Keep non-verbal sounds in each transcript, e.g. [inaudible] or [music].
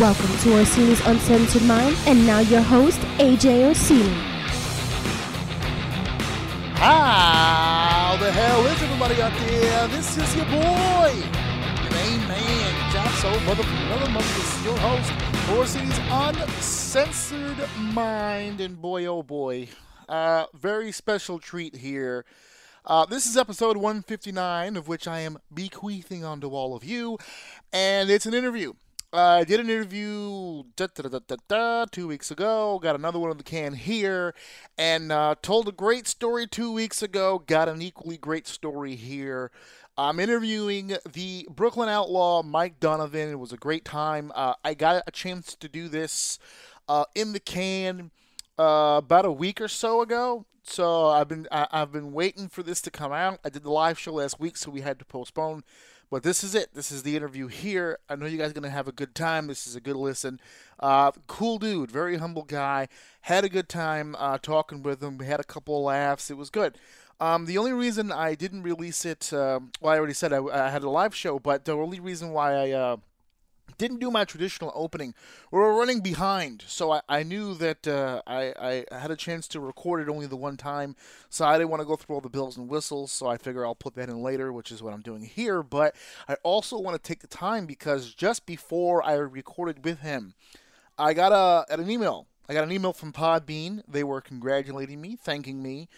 Welcome to Orsini's Uncensored Mind, and now your host, AJ Orsini. How the hell is everybody out there? This is your boy, your main man, John Soul, mother mother. This is your host, Orsini's Uncensored Mind, and boy, oh boy, uh, very special treat here. Uh, this is episode 159, of which I am bequeathing onto all of you, and it's an interview. I did an interview da, da, da, two weeks ago. Got another one in the can here, and uh, told a great story two weeks ago. Got an equally great story here. I'm interviewing the Brooklyn Outlaw, Mike Donovan. It was a great time. Uh, I got a chance to do this uh, in the can uh, about a week or so ago. So I've been I, I've been waiting for this to come out. I did the live show last week, so we had to postpone. But this is it. This is the interview here. I know you guys are gonna have a good time. This is a good listen. Uh, cool dude, very humble guy. Had a good time uh, talking with him. We had a couple laughs. It was good. Um, the only reason I didn't release it, um, well, I already said I, I, had a live show, but the only reason why I uh, didn't do my traditional opening. We were running behind, so I, I knew that uh, I, I had a chance to record it only the one time, so I didn't want to go through all the bells and whistles, so I figure I'll put that in later, which is what I'm doing here. But I also want to take the time because just before I recorded with him, I got a, an email. I got an email from Podbean. They were congratulating me, thanking me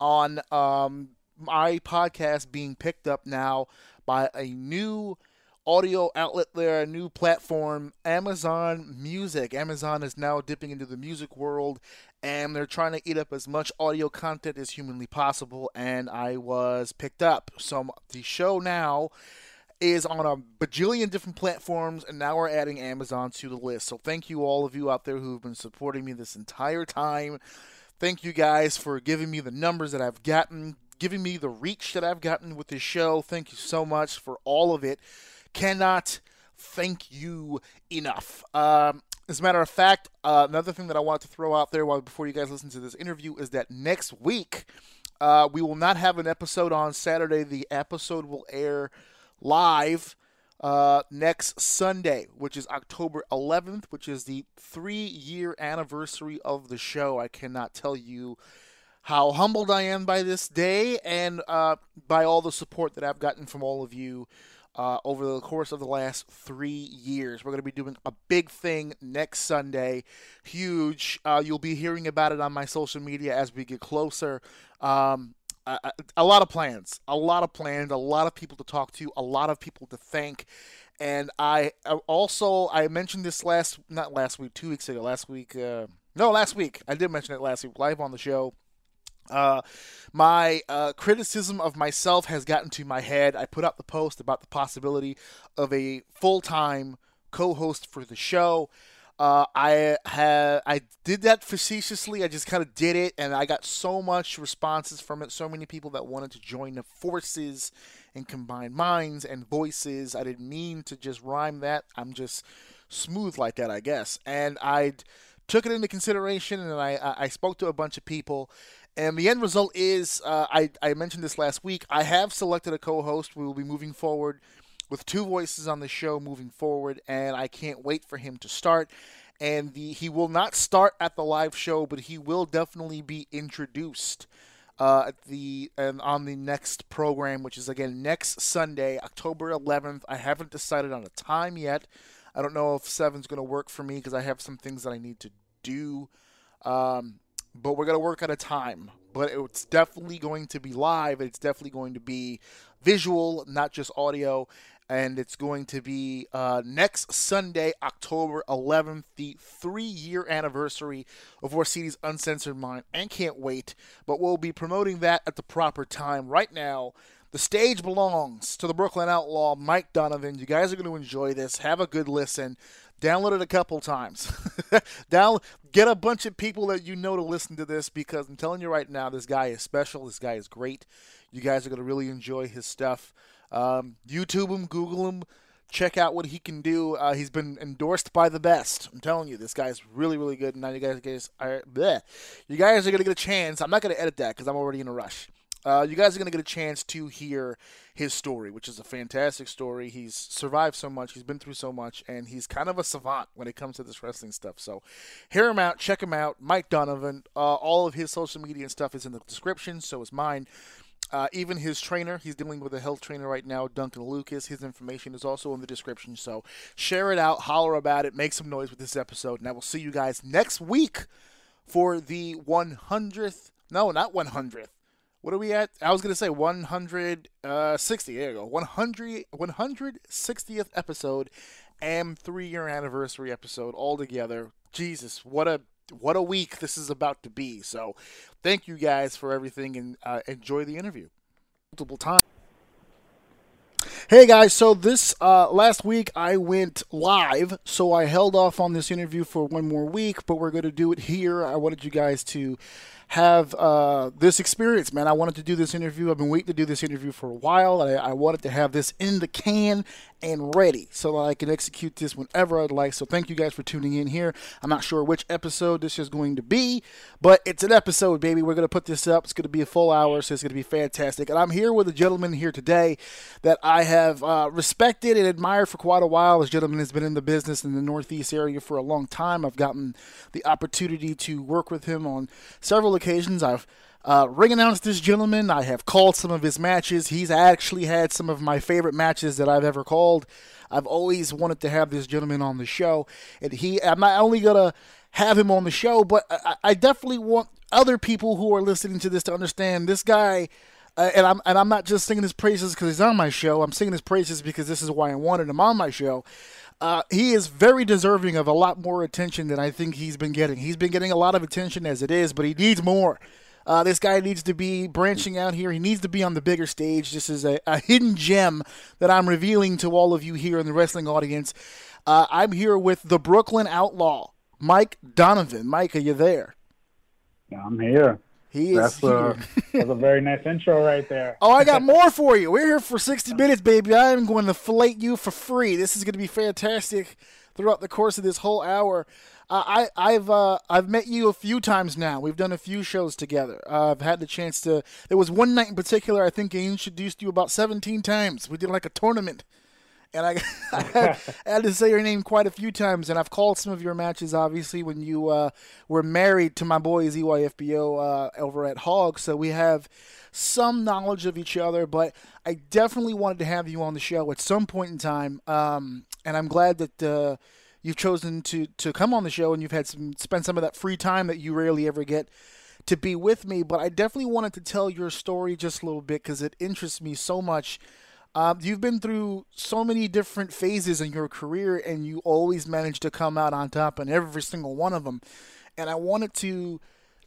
on um, my podcast being picked up now by a new audio outlet there, a new platform, Amazon Music. Amazon is now dipping into the music world and they're trying to eat up as much audio content as humanly possible. And I was picked up. So the show now is on a bajillion different platforms, and now we're adding Amazon to the list. So thank you all of you out there who've been supporting me this entire time. Thank you guys for giving me the numbers that I've gotten, giving me the reach that I've gotten with this show. Thank you so much for all of it cannot thank you enough. Um, as a matter of fact, uh, another thing that I want to throw out there while before you guys listen to this interview is that next week uh, we will not have an episode on Saturday. The episode will air live uh, next Sunday, which is October 11th, which is the three-year anniversary of the show. I cannot tell you how humbled I am by this day and uh, by all the support that I've gotten from all of you uh, over the course of the last three years. We're going to be doing a big thing next Sunday, huge. Uh, you'll be hearing about it on my social media as we get closer. Um, a, a, lot of plans, a lot of plans, a lot of people to talk to, a lot of people to thank. And I also I mentioned this last not last week, two weeks ago, last week. Uh, no, last week I did mention it last week live on the show uh, my uh, criticism of myself has gotten to my head. I put out the post about the possibility of a full time co host for the show. Uh, I had I did that facetiously. I just kind of did it, and I got so much responses from it. So many people that wanted to join the forces and combine minds and voices. I didn't mean to just rhyme that. I'm just smooth like that, I guess. And I took it into consideration, and I I spoke to a bunch of people, and the end result is, uh, I, I mentioned this last week, I have selected a co host. We will be moving forward with two voices on the show moving forward, and I can't wait for him to start. And the, he will not start at the live show, but he will definitely be introduced uh, at the and on the next program, which is again next Sunday, October 11th. I haven't decided on a time yet. I don't know if seven's going to work for me because I have some things that I need to do. Um, but we're going to work at a time. But it's definitely going to be live. It's definitely going to be visual, not just audio. and it's going to be uh, next Sunday, October 11th, the three year anniversary of Orsini's Uncensored Mind, and can't wait. But we'll be promoting that at the proper time. Right now, the stage belongs to the Brooklyn Outlaw, Mike Donovan. You guys are going to enjoy this. Have a good listen. Download it a couple times. [laughs] Down, get a bunch of people that you know to listen to this because I'm telling you right now, this guy is special. This guy is great. You guys are going to really enjoy his stuff. Um, YouTube him, Google him, check out what he can do. Uh, he's been endorsed by the best. I'm telling you, this guy's really, really good. Now you guys, guys are, bleh. you guys are gonna get a chance. I'm not gonna edit that because I'm already in a rush. Uh, you guys are going to get a chance to hear his story, which is a fantastic story. He's survived so much, he's been through so much, and he's kind of a savant when it comes to this wrestling stuff. So, hear him out, check him out. Mike Donovan, uh, all of his social media and stuff is in the description, so is mine. Uh, even his trainer, he's dealing with a health trainer right now, Duncan Lukas. His information is also in the description. So share it out, holler about it, make some noise with this episode. And I will see you guys next week for the 100th, no, not 100th. What are we at? I was going to say 160. Uh, there you go. 100, 160th episode and three year anniversary episode all together. Jesus, what a what a week this is about to be. So, thank you guys for everything and uh, enjoy the interview. Multiple times. Hey guys, so this uh, last week I went live, so I held off on this interview for one more week, but we're going to do it here. I wanted you guys to have uh, this experience, man. I wanted to do this interview. I've been waiting to do this interview for a while. I, I wanted to have this in the can and ready so that I can execute this whenever I'd like. So thank you guys for tuning in here. I'm not sure which episode this is going to be, but it's an episode, baby. We're going to put this up. It's going to be a full hour, so it's going to be fantastic. And I'm here with a gentleman here today that I have uh, respected and admired for quite a while. This gentleman has been in the business in the Northeast area for a long time. I've gotten the opportunity to work with him on several occasions. I've uh, ring announced this gentleman. I have called some of his matches. He's actually had some of my favorite matches that I've ever called. I've always wanted to have this gentleman on the show, and he. I'm not only gonna have him on the show, but I, I definitely want other people who are listening to this to understand this guy. Uh, and I'm and I'm not just singing his praises because he's on my show. I'm singing his praises because this is why I wanted him on my show. Uh, he is very deserving of a lot more attention than I think he's been getting. He's been getting a lot of attention as it is, but he needs more. Uh, this guy needs to be branching out here. He needs to be on the bigger stage. This is a, a hidden gem that I'm revealing to all of you here in the wrestling audience. Uh, I'm here with the Brooklyn Outlaw, Mike Donovan. Mike, are you there? I'm here. He that's here. A, [laughs] that's a very nice intro right there. oh, I got more for you. We're here for 60 minutes, baby. I am going to fillet you for free. This is going to be fantastic throughout the course of this whole hour. Uh, I I've uh, I've met you a few times now. We've done a few shows together. Uh, I've had the chance to. There was one night in particular. I think I introduced you about seventeen times. We did like a tournament, and I, [laughs] I, had, to say your name quite a few times. And I've called some of your matches, obviously, when you uh, were married to my boy EYFBO uh, over at Hog. So we have some knowledge of each other. But I definitely wanted to have you on the show at some point in time. Um, and I'm glad that uh, you've chosen to to come on the show and you've had some spend some of that free time that you rarely ever get to be with me. But I definitely wanted to tell your story just a little bit because it interests me so much. Um, you've been through so many different phases in your career, and you always managed to come out on top in every single one of them. And I wanted to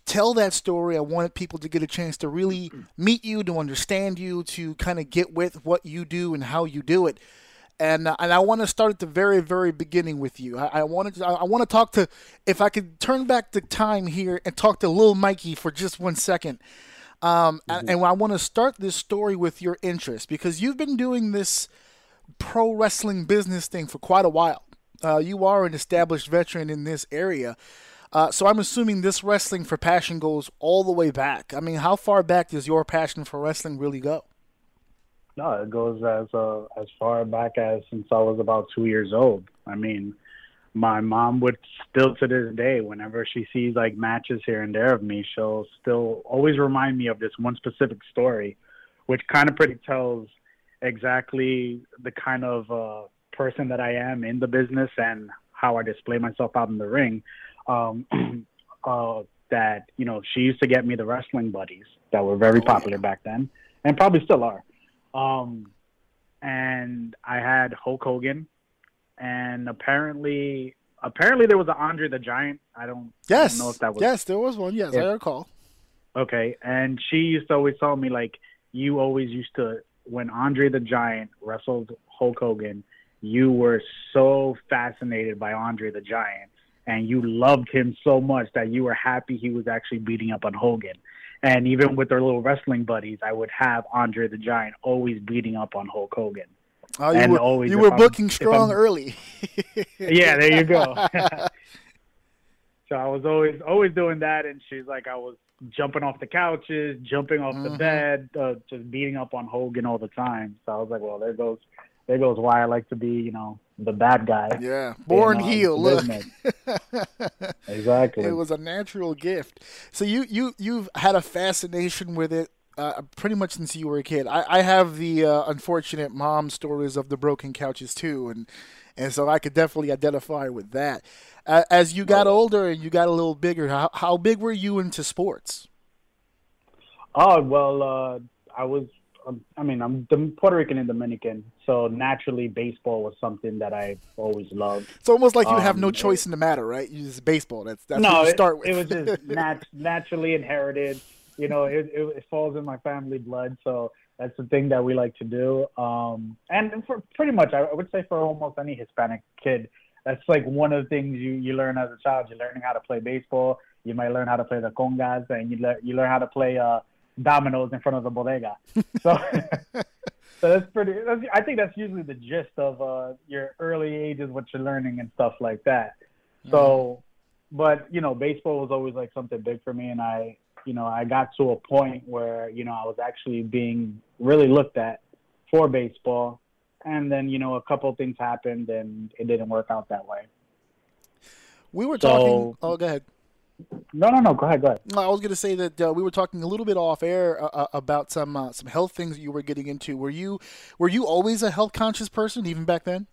tell that story. I wanted people to get a chance to really [clears throat] meet you, to understand you, to kind of get with what you do and how you do it and uh, and I want to start at the very very beginning with you. I, I wanted to, I, want to talk to if I could turn back the time here and talk to little Mikey for just one second. Um, mm-hmm. and, I want to start this story with your interest because you've been doing this pro wrestling business thing for quite a while. Uh, you are an established veteran in this area. Uh, so I'm assuming this wrestling for passion goes all the way back. I mean, how far back does your passion for wrestling really go? No, it goes as uh, as far back as since I was about two years old. I mean, my mom would still to this day, whenever she sees like matches here and there of me, she'll still always remind me of this one specific story, which kind of pretty tells exactly the kind of uh, person that I am in the business and how I display myself out in the ring. Um, [clears throat] uh, that you know, she used to get me the wrestling buddies that were very popular back then, and probably still are. Um, and I had Hulk Hogan, and apparently, apparently there was an Andre the Giant. I don't, Yes. I don't know if that was Yes, there was one. Yes, Yeah. I recall. okay. And she used to always tell me like, you always used to when Andre the Giant wrestled Hulk Hogan, you were so fascinated by Andre the Giant, and you loved him so much that you were happy he was actually beating up on Hogan. And even with their little wrestling buddies, I would have Andre the Giant always beating up on Hulk Hogan. Oh, you And were, always you were I'm- booking strong early. [laughs] Yeah, there you go. [laughs] so I was always always doing that, and she's like, I was jumping off the couches, jumping off the Mhm. bed, uh, just beating up on Hogan all the time. So I was like, well, there goes, there goes why I like to be, you know, the bad guy. yeah, born uh, heel. Look. [laughs] Exactly. it was a natural gift. So you you you've had a fascination with it. Uh, pretty much since you were a kid. I, I have the uh, unfortunate mom stories of the broken couches too, and and so I could definitely identify with that. Uh, as you got older and you got a little bigger, how, how big were you into sports? Oh well, uh, I was. Um, I mean, I'm Puerto Rican and Dominican, so naturally, baseball was something that I always loved. It's almost like you have no Um, choice in the matter, right? You just baseball. That's that's no, what you it, start with. it was just [laughs] nat- naturally inherited. You know, it, it, it falls in my family blood, so that's the thing that we like to do. Um, and for pretty much, I would say for almost any Hispanic kid, that's like one of the things you, you learn as a child. You're learning how to play baseball. You might learn how to play the congas, and you le- you learn how to play uh, dominoes in front of the bodega. [laughs] So, [laughs] so that's pretty. That's, I think that's usually the gist of uh, your early ages, what you're learning and stuff like that. So, but you know, baseball was always like something big for me, and I, you know, I got to a point where you know I was actually being really looked at for baseball, and then you know a couple of things happened, and it didn't work out that way. we were so- talking. Oh, go ahead. No, no, no. Go ahead, go ahead. I was going to say that uh, we were talking a little bit off air uh, uh, about some uh, some health things you were getting into. Were you were you always a health conscious person even back then?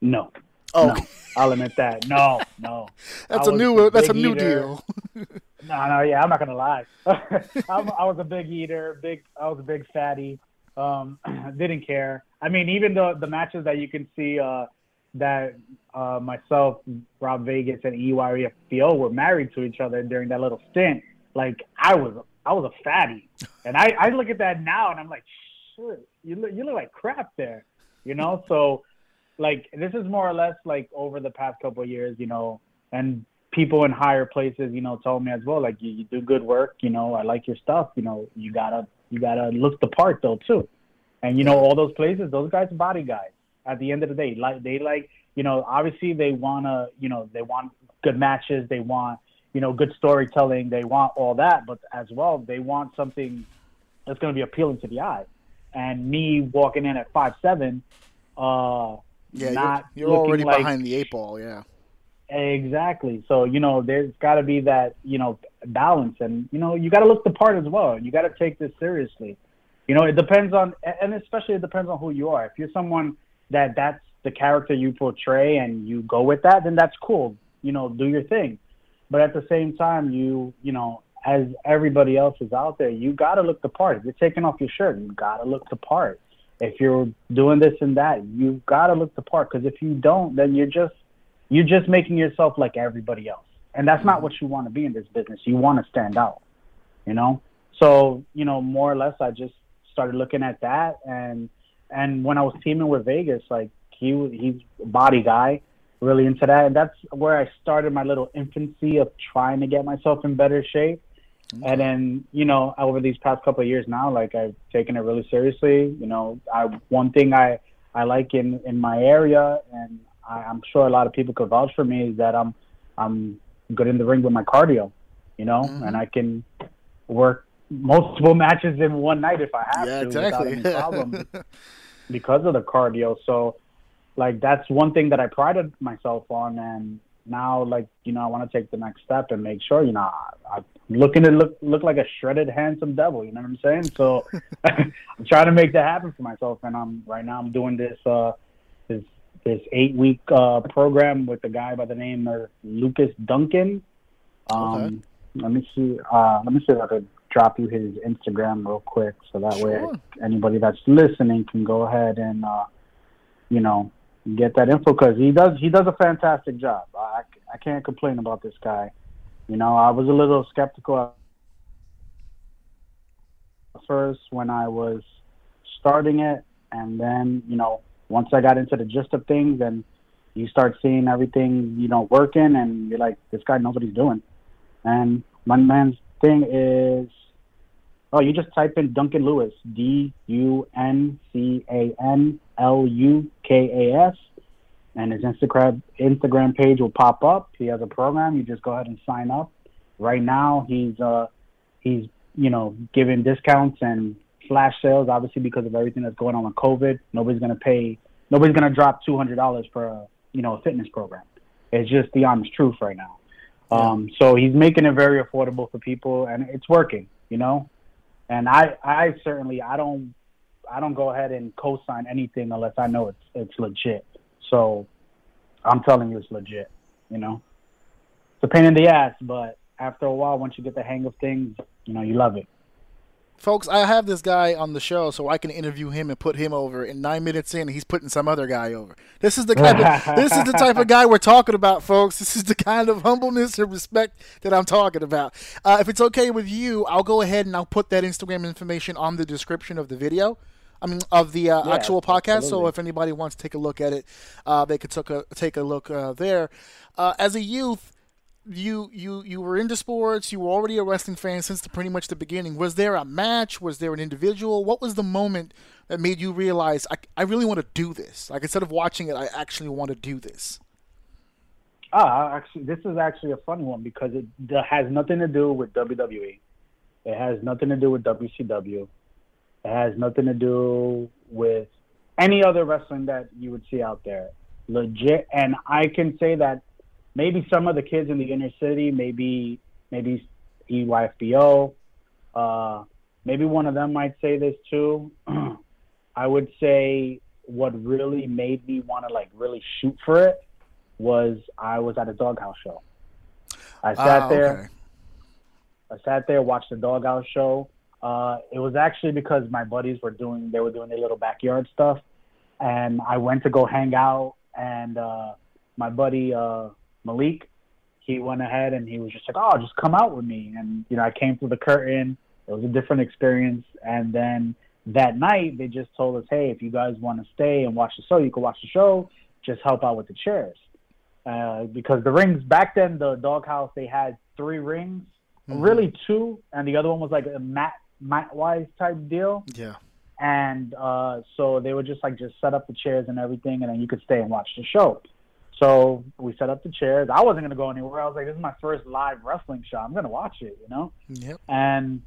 No, Oh, no, I'll admit that. No, no. [laughs] that's I a new that's a new eater. deal. [laughs] No, no, yeah, I'm not gonna lie. [laughs] I'm, I was a big eater, big. I was a big fatty. Um, [clears throat] didn't care. I mean, even the the matches that you can see uh, that uh, myself, Rob Vegas, and EYFBO were married to each other during that little stint. Like I was, I was a fatty, and I, I look at that now and I'm like, shit, you look, you look like crap there, you know. So, like, this is more or less like over the past couple of years, you know, and people in higher places, you know, told me as well, like you, you do good work, you know, I like your stuff, you know, you gotta you gotta look the part though too. And you know, all those places, those guys are body guys. At the end of the day, like they like, you know, obviously they wanna, you know, they want good matches, they want, you know, good storytelling, they want all that, but as well, they want something that's gonna be appealing to the eye. And me walking in at five seven, uh, yeah, not you're, you're already like, behind the eight ball. Yeah. Exactly. So, you know, there's got to be that, you know, balance. And, you know, you got to look the part as well. You got to take this seriously. You know, it depends on, and especially it depends on who you are. If you're someone that that's the character you portray and you go with that, then that's cool. You know, do your thing. But at the same time, you, you know, as everybody else is out there, you got to look the part. If you're taking off your shirt, you got to look the part. If you're doing this and that, you've got to look the part. Because if you don't, then you're just, you're just making yourself like everybody else. And that's not mm-hmm. what you want to be in this business. You want to stand out, you know? So, you know, more or less, I just started looking at that. And, and when I was teaming with Vegas, like he, he's a body guy, really into that. And that's where I started my little infancy of trying to get myself in better shape. And then, you know, over these past couple of years now, like I've taken it really seriously. You know, I, one thing I, I like in, in my area, and I, I'm sure a lot of people could vouch for me, is that I'm, I'm good in the ring with my cardio, you know, Mhm. and I can work multiple [laughs] matches in one night if I have Yeah, to exactly. without any problem [laughs] because of the cardio. So, like, that's one thing that I prided myself on, and now, like, you know, I want to take the next step and make sure, you know, I, looking to look look like a shredded, handsome devil. You know what I'm saying? So, [laughs] I'm trying to make that happen for myself, and I'm right now I'm doing this uh this this eight week uh program with a guy by the name of Lukas Duncan. Um, Okay. let me see. Uh, let me see if I could drop you his Instagram real quick, so that Sure. way anybody that's listening can go ahead and, uh, you know, get that info because he does he does a fantastic job. I I can't complain about this guy. You know, I was a little skeptical at first when I was starting it, and then you know, once I got into the gist of things, and you start seeing everything you know working, and you're like, this guy knows what he's doing. And my man's thing is, oh, you just type in Duncan Lukas, D U N C A N L U K A S, and his Instagram Instagram page will pop up. He has a program. You just go ahead and sign up. Right now, he's uh he's you know giving discounts and flash sales. Obviously, because of everything that's going on with COVID, nobody's gonna pay. Nobody's gonna drop two hundred dollars for a you know a fitness program. It's just the honest truth right now. Um, so he's making it very affordable for people, and it's working. You know, and I I certainly I don't I don't go ahead and co-sign anything unless I know it's it's legit. So I'm telling you it's legit. You know, it's a pain in the ass, but after a while, once you get the hang of things, you know you love it. Folks, I have this guy on the show so I can interview him and put him over. And nine minutes in, he's putting some other guy over. This is the type of [laughs] this is the type of guy we're talking about, folks. This is the kind of humbleness and respect that I'm talking about. Uh, if it's okay with you, I'll go ahead and I'll put that Instagram information on the description of the video. I mean, of the uh, Yeah, actual podcast. So if anybody wants to take a look at it, uh, they could take a take a look uh, there. Uh, as a youth, you you you were into sports. You were already a wrestling fan since the, pretty much the beginning. Was there a match? Was there an individual? What was the moment that made you realize I, I really want to do this? Like instead of watching it, I actually want to do this. Ah, actually, this is actually a funny one because it has nothing to do with WWE. It has nothing to do with WCW. It has nothing to do with any other wrestling that you would see out there. Legit, and I can say that maybe some of the kids in the inner city, maybe maybe EYFBO, uh, maybe one of them might say this too. [clears throat] I would say what really made me want to like really shoot for it was I was at a doghouse show. I sat Ah, there. okay. I sat there, watched the doghouse show. Uh, it was actually because my buddies were doing they were doing their little backyard stuff, and I went to go hang out. And uh, my buddy uh, Malik, he went ahead and he was just like, "Oh, just come out with me." And you know, I came through the curtain. It was a different experience. And then that night, they just told us, "Hey, if you guys want to stay and watch the show, you can watch the show. Just help out with the chairs." Uh, because the rings back then, the doghouse they had three rings, Mhm. really two, and the other one was like a mat mat wise type deal. Yeah. And uh, so they would just like just set up the chairs and everything, and then you could stay and watch the show. So we set up the chairs. I wasn't gonna go anywhere. I was like, this is my first live wrestling show. I'm gonna watch it, you know. Yep. And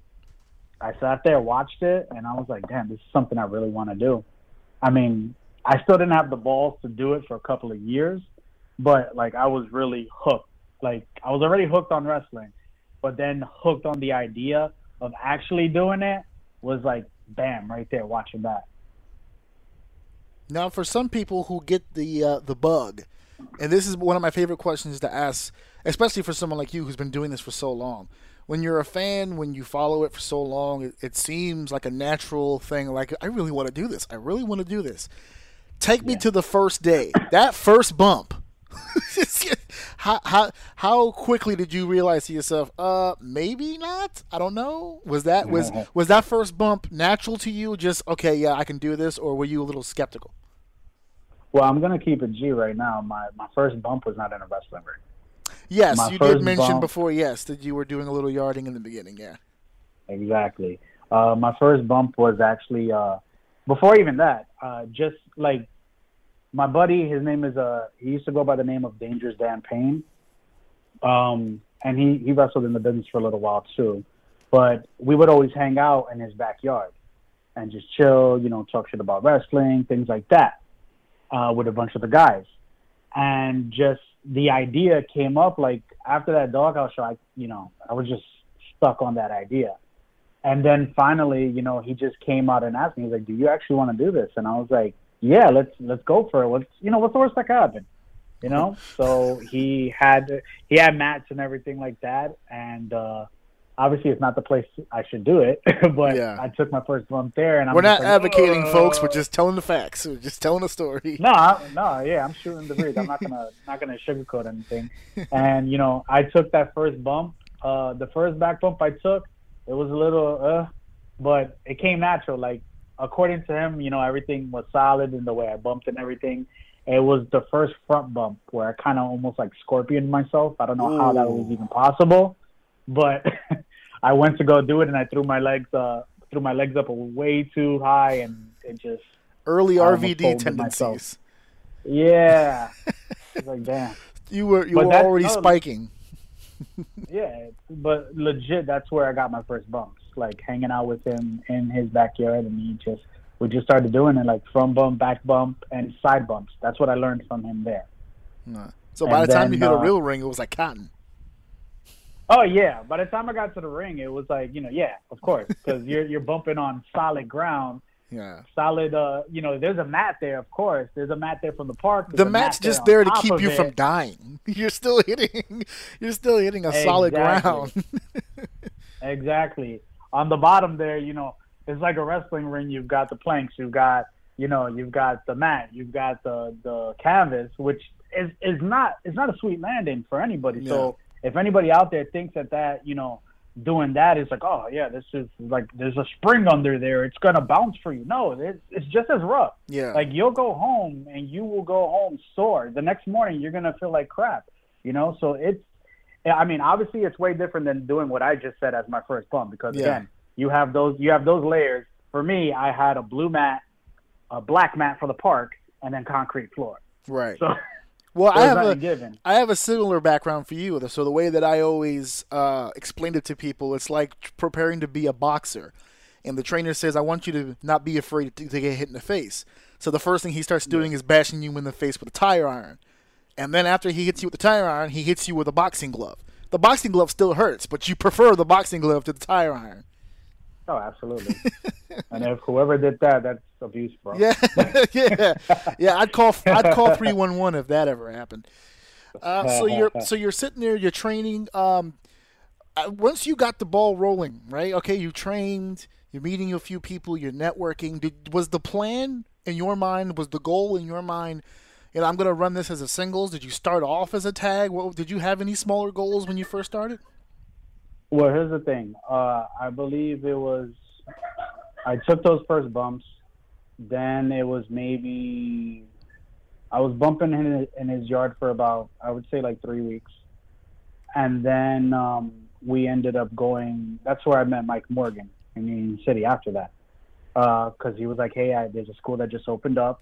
I sat there, watched it, and I was like, damn, this is something I really want to do. I mean, I still didn't have the balls to do it for a couple of years, but like I was really hooked. Like I was already hooked on wrestling, but then hooked on the idea of actually doing it was like, bam, right there, watching that. Now, for some people who get the uh, the bug, and this is one of my favorite questions to ask, especially for someone like you who's been doing this for so long. When you're a fan, when you follow it for so long, it, it seems like a natural thing. Like I really want to do this. I really want to do this. Take me to the first day. That first bump. [laughs] how how how quickly did you realize to yourself, uh, maybe not? I don't know. Was that was was that first bump natural to you? Just okay, yeah, I can do this, or were you a little skeptical? Well, I'm gonna keep it G right now. My my first bump was not in a wrestling ring. Yes, My you did mention bump- before. Yes, that you were doing a little yarding in the beginning. Yeah. Exactly. Uh, my first bump was actually uh, before even that. Uh, just like my buddy, his name is uh, he used to go by the name of Dangerous Dan Payne. Um, and he he wrestled in the business for a little while too. But we would always hang out in his backyard and just chill, you know, talk shit about wrestling, things like that, uh, with a bunch of the guys. And just the idea came up like after that doghouse show, I, you know, I was just stuck on that idea. And then finally, you know, he just came out and asked me, he's like, "Do you actually want to do this?" And I was like, "Yeah, let's let's go for it. What's you know, what's the worst that could happen?" You know. [laughs] so he had he had mats and everything like that, and uh, obviously it's not the place I should do it, [laughs] but Yeah. I took my first bump there, and I'm We're not like, advocating, folks. We're just telling the facts. We're just telling a story. no, I- no, yeah, I'm shooting the breeze. I'm not gonna [laughs] not gonna sugarcoat anything. And you know, I took that first bump. Uh, the first back bump I took, it was a little, uh, but it came natural. Like according to him, you know, everything was solid in the way I bumped and everything. It was the first front bump where I kind of almost like scorpioned myself. I don't know how that was even possible, but [laughs] I went to go do it and I threw my legs, uh, threw my legs up way too high and it just Early I RVD tendencies. myself. Yeah. Like damn. [laughs] You were you But were already no, spiking. [laughs] Yeah, but legit, that's where I got my first bumps. Like hanging out with him in his backyard, and he just we just started doing it like front bump, back bump, and side bumps. That's what I learned from him there. Uh, So by And the time you hit a uh, real ring, it was like cotton. Oh yeah, by the time I got to the ring, it was like you know, yeah, of course, because [laughs] you're you're bumping on solid ground, Yeah. solid. Uh, you know, there's a mat there, of course. There's a mat there from the park. The There's a mat's mat just on there to keep you it. from dying. [laughs] You're still hitting. [laughs] You're still hitting a solid ground. Exactly. On the bottom there, you know, it's like a wrestling ring. You've got the planks. You've got, you know, you've got the mat. You've got the the canvas, which is is not it's not a sweet landing for anybody. So if anybody out there thinks that that you know doing that is like, oh yeah, this is like there's a spring under there. It's gonna bounce for you. No, it's it's just as rough. yeah. Like you'll go home and you will go home sore. The next morning you're gonna feel like crap. You know, so it's. Yeah, I mean, obviously it's way different than doing what I just said as my first bump because Yeah. again, you have those you have those layers. For me, I had a blue mat, a black mat for the park, and then concrete floor. right. So [laughs] Well, I have a given. I have a similar background for you. So the way that I always uh, explained it to people, it's like preparing to be a boxer, and the trainer says, "I want you to not be afraid to, to get hit in the face." So the first thing he starts doing is bashing you in the face with a tire iron, and then after he hits you with the tire iron, he hits you with a boxing glove. The boxing glove still hurts, but you prefer the boxing glove to the tire iron. Oh, absolutely. [laughs] and if whoever did that, that's abuse, bro. Yeah, [laughs] [laughs] yeah, yeah. I'd call I'd call three one one if that ever happened. Uh, so you're so you're sitting there, you're training. Um, uh, once you got the ball rolling, right? Okay, you trained, you're meeting a few people, you're networking. Did was the plan in your mind? Was the goal in your mind? I'm gonna run this as a singles. Did you start off as a tag? What, did you have any smaller goals when you first started? Well, here's the thing. Uh, I believe it was. I took those first bumps. Then it was maybe. I was bumping in his, in his yard for about I would say like three weeks, and then um, we ended up going. That's where I met Mike Morgan in Union City. After that, because he was like, "Hey, I, there's a school that just opened up.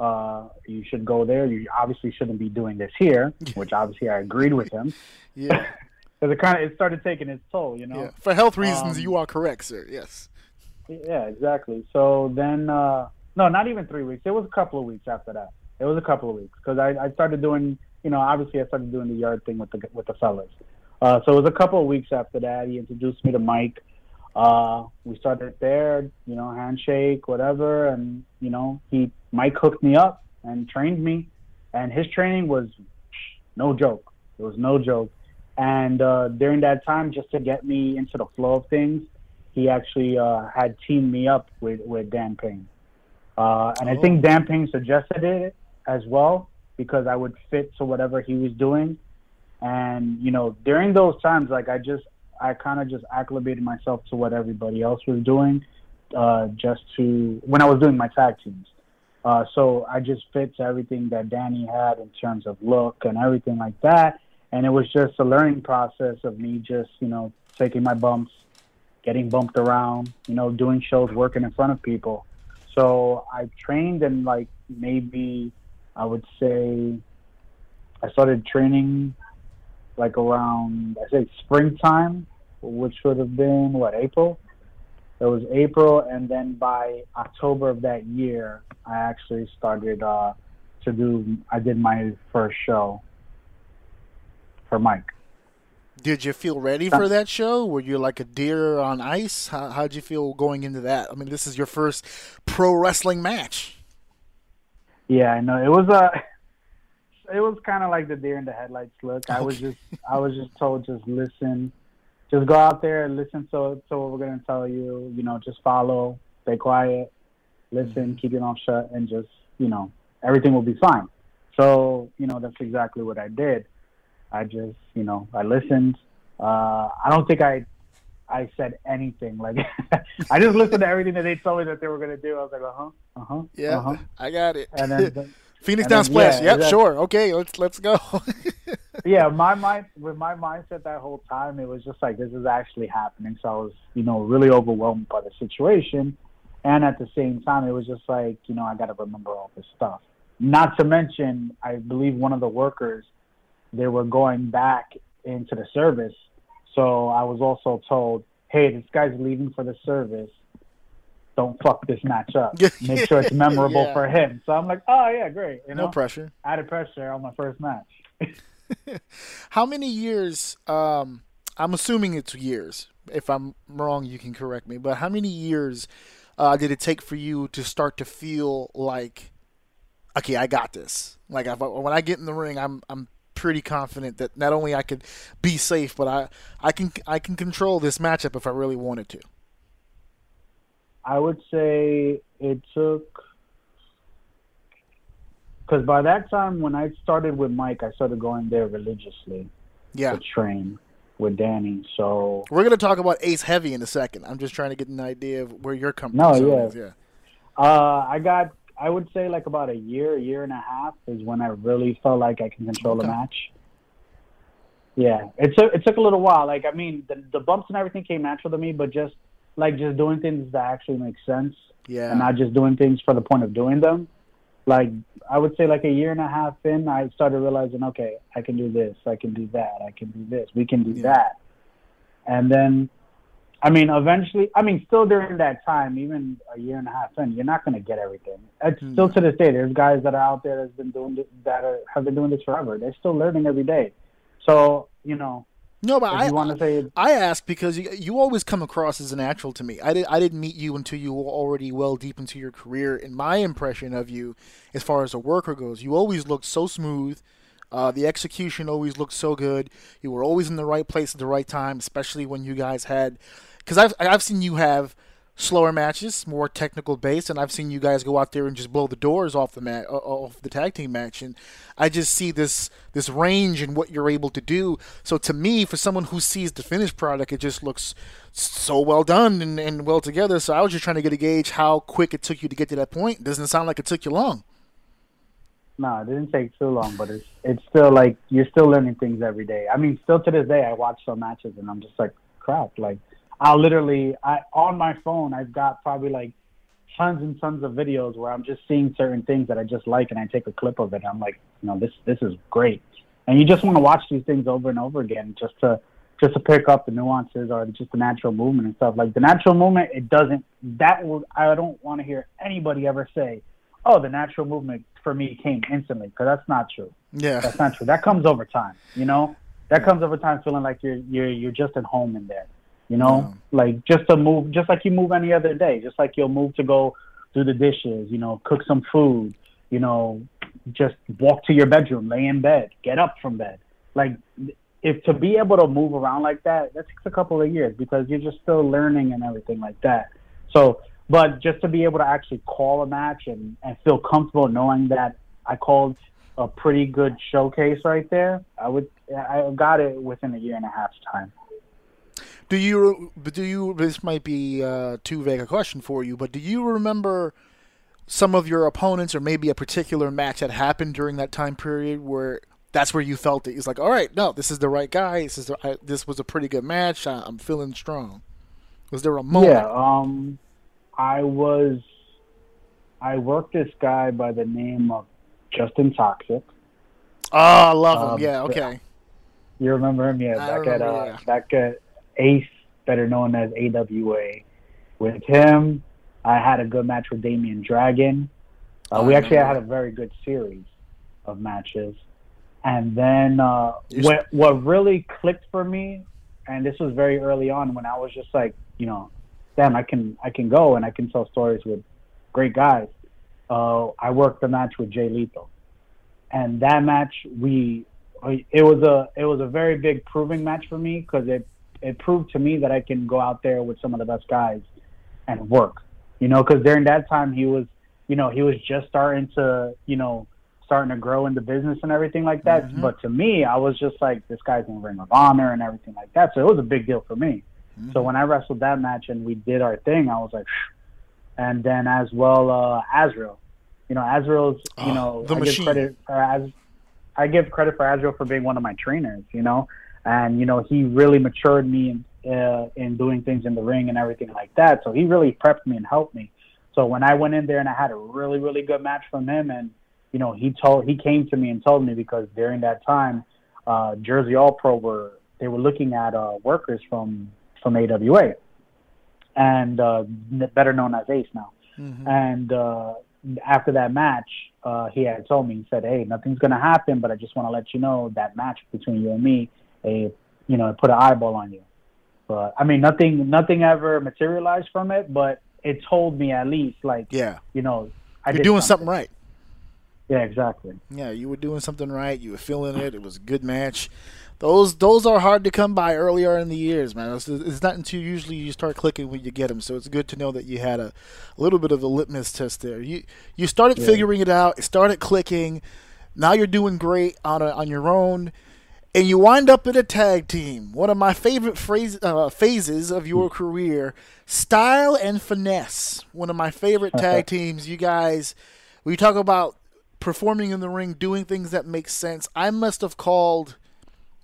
Uh, you should go there. You obviously shouldn't be doing this here," [laughs] which obviously I agreed with him [laughs] Yeah, [laughs] because it kind of it started taking its toll, you know. yeah. For health reasons, Um, you are correct, sir. Yes. Yeah, exactly. So then, uh, no, not even three weeks. It was a couple of weeks after that. It was a couple of weeks because I, I started doing, you know, obviously I started doing the yard thing with the with the fellas. Uh, so it was a couple of weeks after that. He introduced me to Mike. Uh, we started there, you know, handshake, whatever, and you know, he Mike hooked me up and trained me, and his training was no joke. It was no joke. And uh, during that time, just to get me into the flow of things, he actually uh, had teamed me up with, with Dan Payne. Uh, and I think Dan Payne suggested it as well because I would fit to whatever he was doing. And, you know, during those times, like I just, I kind of just acclimated myself to what everybody else was doing uh, just to, when I was doing my tag teams. Uh, so I just fit to everything that Danny had in terms of look and everything like that. And it was just a learning process of me just, you know, taking my bumps, getting bumped around, you know, doing shows, working in front of people. So I trained and like maybe I would say I started training like around I say springtime, which would have been what April. It was April, and then by October of that year, I actually started uh, to do. I did my first show for Mike. Did you feel ready for that show? Were you like a deer on ice? How, how'd you feel going into that? I mean, this is your first pro wrestling match. Yeah, I know. It was a. [laughs] It was kind of like the deer in the headlights look. I was just, I was just told, just listen, just go out there and listen to, to what we're going to tell you. You know, just follow, stay quiet, listen, keep your mouth shut, and just, you know, everything will be fine. So, you know, that's exactly what I did. I just, you know, I listened. Uh, I don't think I I said anything. Like [laughs] I just listened to everything that they told me that they were gonna do. I was like, uh huh, uh huh, Yeah, uh-huh. I got it. And then, [laughs] Phoenix and Down then, Splash. yeah, yep, sure. Okay, let's let's go. [laughs] yeah, my mind with my mindset that whole time, it was just like this is actually happening. So I was, you know, really overwhelmed by the situation, and at the same time, it was just like, you know, I got to remember all this stuff. Not to mention, I believe one of the workers, they were going back into the service, so I was also told, hey, this guy's leaving for the service. Don't fuck this match up. Make sure it's memorable [laughs] Yeah. for him. So I'm like, oh yeah, great. You know, no pressure. added pressure on my first match. [laughs] How many years? Um, I'm assuming it's years. If I'm wrong, you can correct me. But how many years uh, did it take for you to start to feel like, okay, I got this? Like if I, when I get in the ring, I'm I'm pretty confident that not only I could be safe, but I I can I can control this matchup if I really wanted to. I would say it took because by that time when I started with Mike, I started going there religiously Yeah, to train with Danny. So we're gonna talk about Ace Heavy in a second. I'm just trying to get an idea of where your comfort No, yeah. is. Yeah. uh, I got I would say like about a year, a year and a half is when I really felt like I can control Okay. a match. Yeah, it took it took a little while. Like I mean, the, the bumps and everything came natural to me, but just like just doing things that actually make sense Yeah. and not just doing things for the point of doing them. Like I would say, like a year and a half in, I started realizing, okay, I can do this, I can do that, I can do this, we can do Yeah. that, and then, I mean, eventually, I mean, still during that time, even a year and a half in, you're not going to get everything. It's Hmm. still to this day, there's guys that are out there that's been doing this, that are, have been doing this forever. They're still learning every day. So you know, no, but I want to say I ask because you, you always come across as a natural to me. I, did, I didn't meet you until you were already well deep into your career. And my impression of you, as far as a worker goes, you always looked so smooth. Uh, the execution always looked so good. You were always in the right place at the right time, especially when you guys had. Because I've, I've seen you have slower matches, more technical based, and I've seen you guys go out there and just blow the doors off the mat, off the tag team match, and I just see this this range and what you're able to do. So to me, for someone who sees the finished product, it just looks so well done and, and well together. So I was just trying to get a gauge how quick it took you to get to that point. Doesn't sound like it took you long. No, it didn't take too long, but it's it's still like you're still learning things every day. I mean, still to this day, I watch some matches and I'm just like, crap. Like, I'll literally, I on my phone, I've got probably like tons and tons of videos where I'm just seeing certain things that I just like, and I take a clip of it. I'm like, you know, this this is great, and you just want to watch these things over and over again, just to just to pick up the nuances or just the natural movement and stuff. Like the natural movement, it doesn't. That will I don't want to hear anybody ever say, oh, the natural movement for me came instantly, because that's not true. Yeah, That's not true. That comes over time. You know, that comes over time, feeling like you're you're you're just at home in there. You know, like just to move, just like you move any other day, just like you'll move to go do the dishes. You know, cook some food. You know, just walk to your bedroom, lay in bed, get up from bed. Like, if to be able to move around like that, that takes a couple of years because you're just still learning and everything like that. So, but just to be able to actually call a match and, and feel comfortable knowing that I called a pretty good showcase right there, I would I got it within a year and a half's time. Do you? Do you? This might be uh, too vague a question for you, but do you remember some of your opponents, or maybe a particular match that happened during that time period where that's where you felt it? It's like, all right, no, this is the right guy. This is the, I, this was a pretty good match. I, I'm feeling strong. Was there a moment? Yeah, um, I was I worked this guy by the name of Justin Toxic. Oh, I love him. Um, yeah. Okay. You remember him? Yeah, I back remember, at uh, yeah. back at Ace, better known as AWA. With him, I had a good match with Damian Dragon. Uh, Oh, we actually had a very good series of matches. And then uh, what what really clicked for me, and this was very early on when I was just like, you know, damn, I can I can go and I can tell stories with great guys. Uh, I worked the match with Jay Lethal, and that match we it was a it was a very big proving match for me because it it proved to me that I can go out there with some of the best guys and work. You know, because during that time he was, you know, he was just starting to, you know, starting to grow in the business and everything like that. Mm-hmm. But to me, I was just like, this guy's in Ring of Honor and everything like that. So it was a big deal for me. Mm-hmm. So when I wrestled that match and we did our thing, I was like, and then as well, uh, Azrael. You know, Azrael's, you oh, know, I machine. give credit for Az- I give credit for Azrael for being one of my trainers. You know, and you know he really matured me in, uh, in doing things in the ring and everything like that. So he really prepped me and helped me. So when I went in there and I had a really really good match from him, and you know he told he came to me and told me because during that time, uh, Jersey All Pro were they were looking at uh, workers from from AWA, and uh, better known as Ace now. Mm-hmm. And uh, after that match, uh, he had told me, he said, "Hey, nothing's gonna happen, but I just want to let you know that match between you and me a you know put an eyeball on you. But I mean, nothing nothing ever materialized from it, but it told me at least like yeah, you know, I you're doing something. something right. Yeah, exactly. Yeah, you were doing something right. You were feeling it. It was a good match. Those those are hard to come by earlier in the years, man. It's, it's not until usually you start clicking when you get them. So it's good to know that you had a, a little bit of a litmus test there. You you started yeah. figuring it out. It started clicking. Now you're doing great on a, on your own and you wind up in a tag team. One of my favorite phrase, uh, phases of your career, style and finesse. One of my favorite [laughs] tag teams. You guys, we talk about performing in the ring, doing things that make sense. I must have called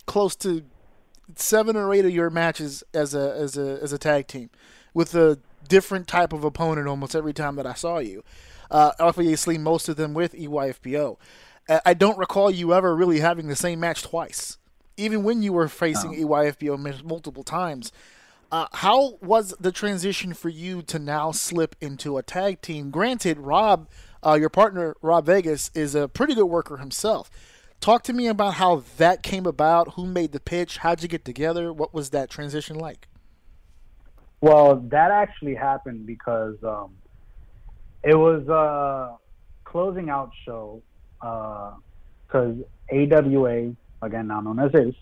close to seven or eight of your matches as a as a as a tag team, with a different type of opponent almost every time that I saw you. Uh, obviously, most of them with EYFBO. I don't recall you ever really having the same match twice even when you were facing oh. EYFBO multiple times. Uh, how was the transition for you to now slip into a tag team? Granted, Rob, uh, your partner Rob Vegas, is a pretty good worker himself. Talk to me about how that came about. Who made the pitch? How'd you get together? What was that transition like? Well, that actually happened because um, it was a closing out show because uh, AWA again now known as Ace,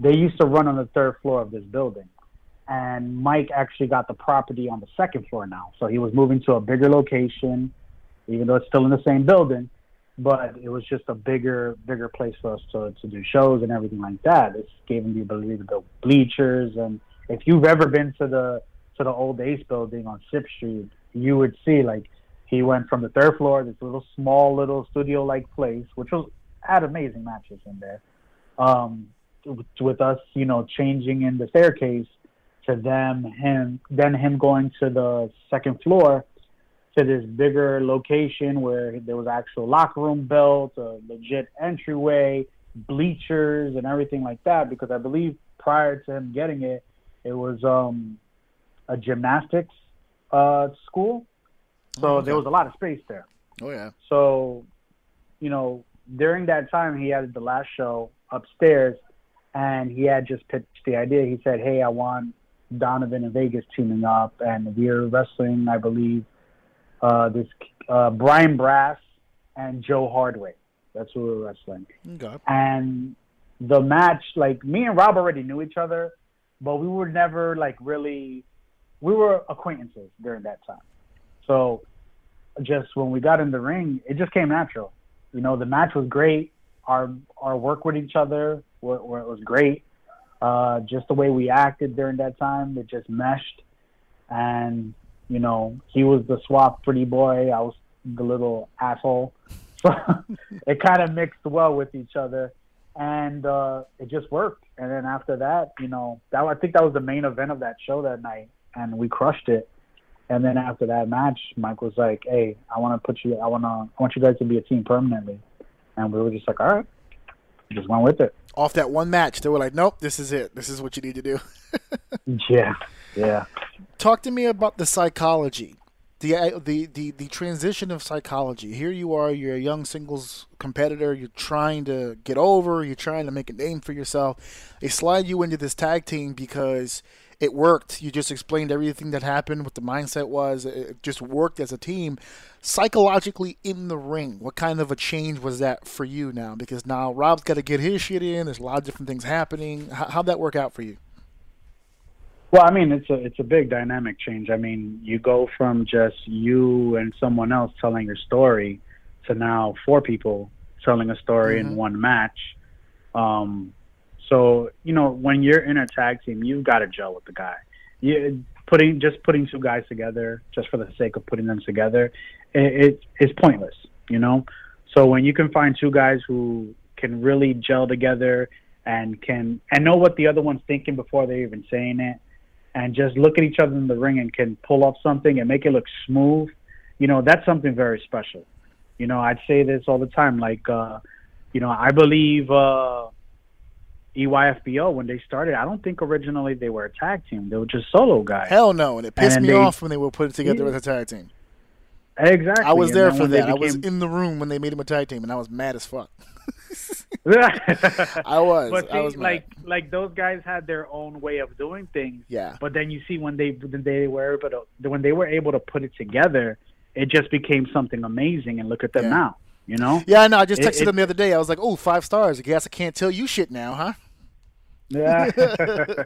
they used to run on the third floor of this building. And Mike actually got the property on the second floor now. So he was moving to a bigger location, even though it's still in the same building. But it was just a bigger, bigger place for us to, to do shows and everything like that. This gave him the ability to build bleachers. And if you've ever been to the to the old Ace building on Sip Street, you would see like he went from the third floor, this little small little studio like place, which was had amazing matches in there, um, with us, you know, changing in the staircase to them, him, then him going to the second floor to this bigger location where there was actual locker room built, a legit entryway, bleachers, and everything like that. Because I believe prior to him getting it, it was um, a gymnastics uh, school, so oh, okay. there was a lot of space there. Oh yeah. So, you know, during that time, he had the last show upstairs, and he had just pitched the idea. He said, "Hey, I want Donovan and Vegas teaming up, and we're wrestling, I believe, uh, this uh, Brian Brass and Joe Hardway. That's who we are wrestling. Okay. And the match, like me and Rob already knew each other, but we were never like really, we were acquaintances during that time. So just when we got in the ring, it just came natural. You know, the match was great our our work with each other where, it was great. Uh, just the way we acted during that time, it just meshed. And you know, he was the swap pretty boy. I was the little asshole. [laughs] So it kind of mixed well with each other, and uh, it just worked. And then after that, you know, that I think that was the main event of that show that night, and we crushed it. And then after that match, Mike was like, "Hey, I want to put you. I want to. I want you guys to be a team permanently." And we were just like, all right, just went with it. Off that one match, they were like, nope, this is it. This is what you need to do. [laughs] yeah, yeah. Talk to me about the psychology, the uh, the the the transition of psychology. Here you are, you're a young singles competitor. You're trying to get over. You're trying to make a name for yourself. They slide you into this tag team because it worked. You just explained everything that happened, what the mindset was. It just worked as a team. Psychologically in the ring, what kind of a change was that for you now? Because now Rob's got to get his shit in. There's a lot of different things happening. How, how'd that work out for you? Well, I mean, it's a it's a big dynamic change. I mean, you go from just you and someone else telling your story to now four people telling a story Mhm. in one match. Um, so you know, when you're in a tag team, you've got to gel with the guy. You putting just putting two guys together just for the sake of putting them together, it, it is pointless. You know, so when you can find two guys who can really gel together and can and know what the other one's thinking before they're even saying it, and just look at each other in the ring and can pull off something and make it look smooth, you know, that's something very special. You know, I'd say this all the time. Like, uh, you know, I believe uh, EYFBO when they started, I don't think originally they were a tag team. They were just solo guys. Hell no, and it pissed And me they- off when they were put together Yeah. as a tag team. Exactly. I was And there for that. I was in the room when they made him a tag team, and I was mad as fuck. [laughs] I was. But I was mad. like, like those guys had their own way of doing things. yeah. But then you see when they when they were able to when they were able to put it together, it just became something amazing. And look at them Yeah. now. You know. Yeah, I know. I just It- texted it- them the other day. I was like, "Oh, five stars. I guess I can't tell you shit now, huh?" Yeah. [laughs]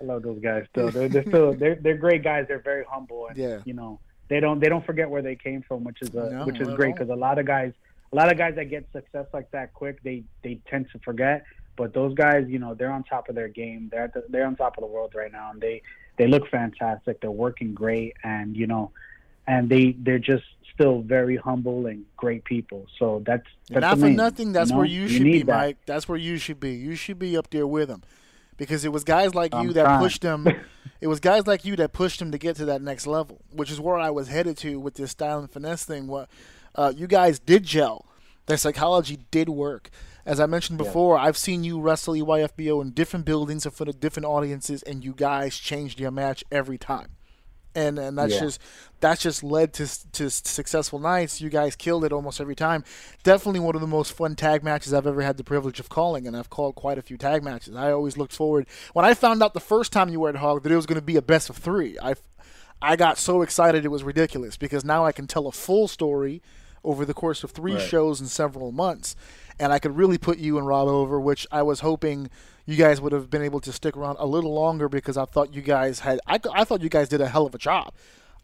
I love those guys still. They're, they're still they're they're great guys. They're very humble and Yeah. you know they don't they don't forget where they came from, which is a, No, which is great because a lot of guys a lot of guys that get success like that quick they they tend to forget. But those guys, you know, they're on top of their game. They're at the, they're on top of the world right now, and they they look fantastic. They're working great, and you know, and they they're just still very humble and great people. So that's that's Not for nothing. That's you know? where you You should be, that. Mike. That's where you should be. You should be up there with them, because it was guys like you I'm that trying. pushed them. [laughs] it was guys like you that pushed them to get to that next level, which is where I was headed to with this style and finesse thing. What uh, you guys did gel. Their psychology did work. As I mentioned before, I've seen you wrestle EYFBO in different buildings in front of different audiences, and you guys changed your match every time. And and that's Yeah. just that's just led to to successful nights. You guys killed it almost every time. Definitely one of the most fun tag matches I've ever had the privilege of calling, and I've called quite a few tag matches. I always looked forward when I found out the first time you were at Hog that it was going to be a best of three. I I got so excited it was ridiculous because now I can tell a full story over the course of three Right. shows in several months, and I could really put you and Rob over, which I was hoping you guys would have been able to stick around a little longer because I thought you guys had I, I thought you guys did a hell of a job.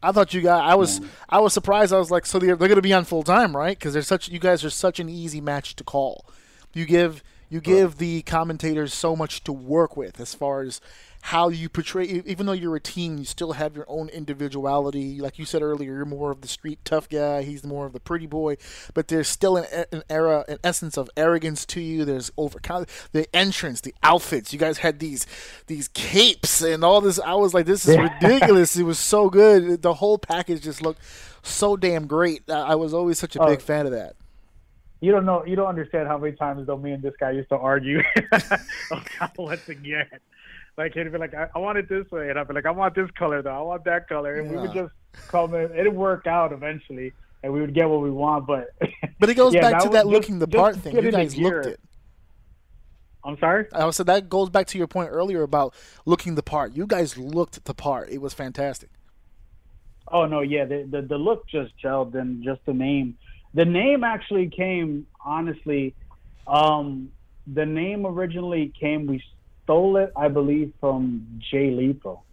I thought you guys I was I was surprised. I was like, so they're, they're going to be on full time, right? Because they're such you guys are such an easy match to call. You give you give the commentators so much to work with as far as how you portray even though you're a team you still have your own individuality. Like you said earlier you're more of the street tough guy. He's more of the pretty boy. But there's still an, an era an essence of arrogance to you. There's over the entrance the outfits. You guys had these these capes and all this. I was like this is ridiculous. [laughs] It was so good. The whole package just looked so damn great. I was always such a Oh. big fan of that You don't know. You don't understand how many times though me and this guy used to argue [laughs] [laughs] about what to get. Like he'd be like, I, I want it this way, and I'd be like, I want this color though. I want that color, and we would just come in. It'd work out eventually, and we would get what we want. But [laughs] but it goes Yeah, back that to that just- looking the part thing you guys looked it I'm sorry. I said that goes back to your point earlier about looking the part. You guys looked the part. It was fantastic. Oh no, yeah, the, the the look just gelled and just the name. The name actually came honestly. Um, the name originally came. We stole it, I believe, from Jay Lethal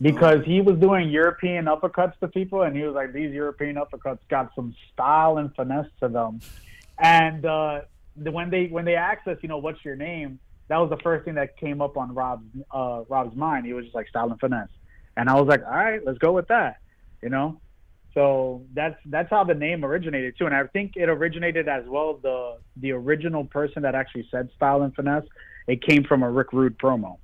because he was doing European uppercuts to people, and he was like, "These European uppercuts got some style and finesse to them." And uh, when they when they asked us, you know, what's your name? That was the first thing that came up on Rob's uh, Rob's mind. He was just like style and finesse, and I was like, "All right, let's go with that." you know so that's that's how the name originated too and i think it originated as well the the original person that actually said style and finesse it came from a rick rude promo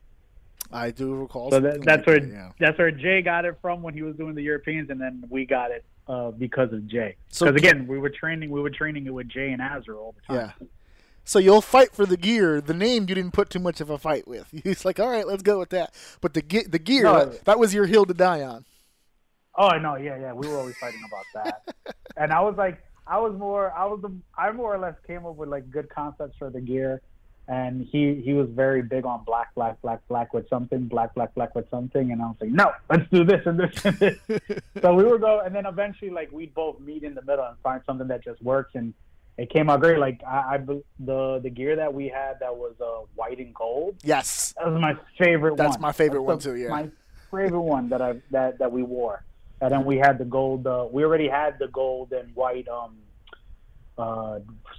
I do recall. so that, that's like where that, yeah. that's where jay got it from when he was doing the europeans and then we got it uh, because of jay So because again we were training we were training it with jay and azra all the time Yeah. So you'll fight for the gear. The name you didn't put too much of a fight with. [laughs] He's like, all right, let's go with that. But the ge- the gear No. that, that was your hill to die on. Oh no, yeah, yeah, we were always fighting about that. [laughs] and I was like, I was more, I was the, I more or less came up with like good concepts for the gear, and he he was very big on black, black, black, black with something, black, black, black with something, and I was like, no, let's do this and this and this. [laughs] so we would go, and then eventually like we'd both meet in the middle and find something that just works, and it came out great. Like I, I the the gear that we had that was uh, white and gold. Yes, that was my favorite. That's one. my favorite That's one the, too. Yeah, my favorite one that I that that we wore, and then we had the gold. Uh, we already had the gold and white um, uh,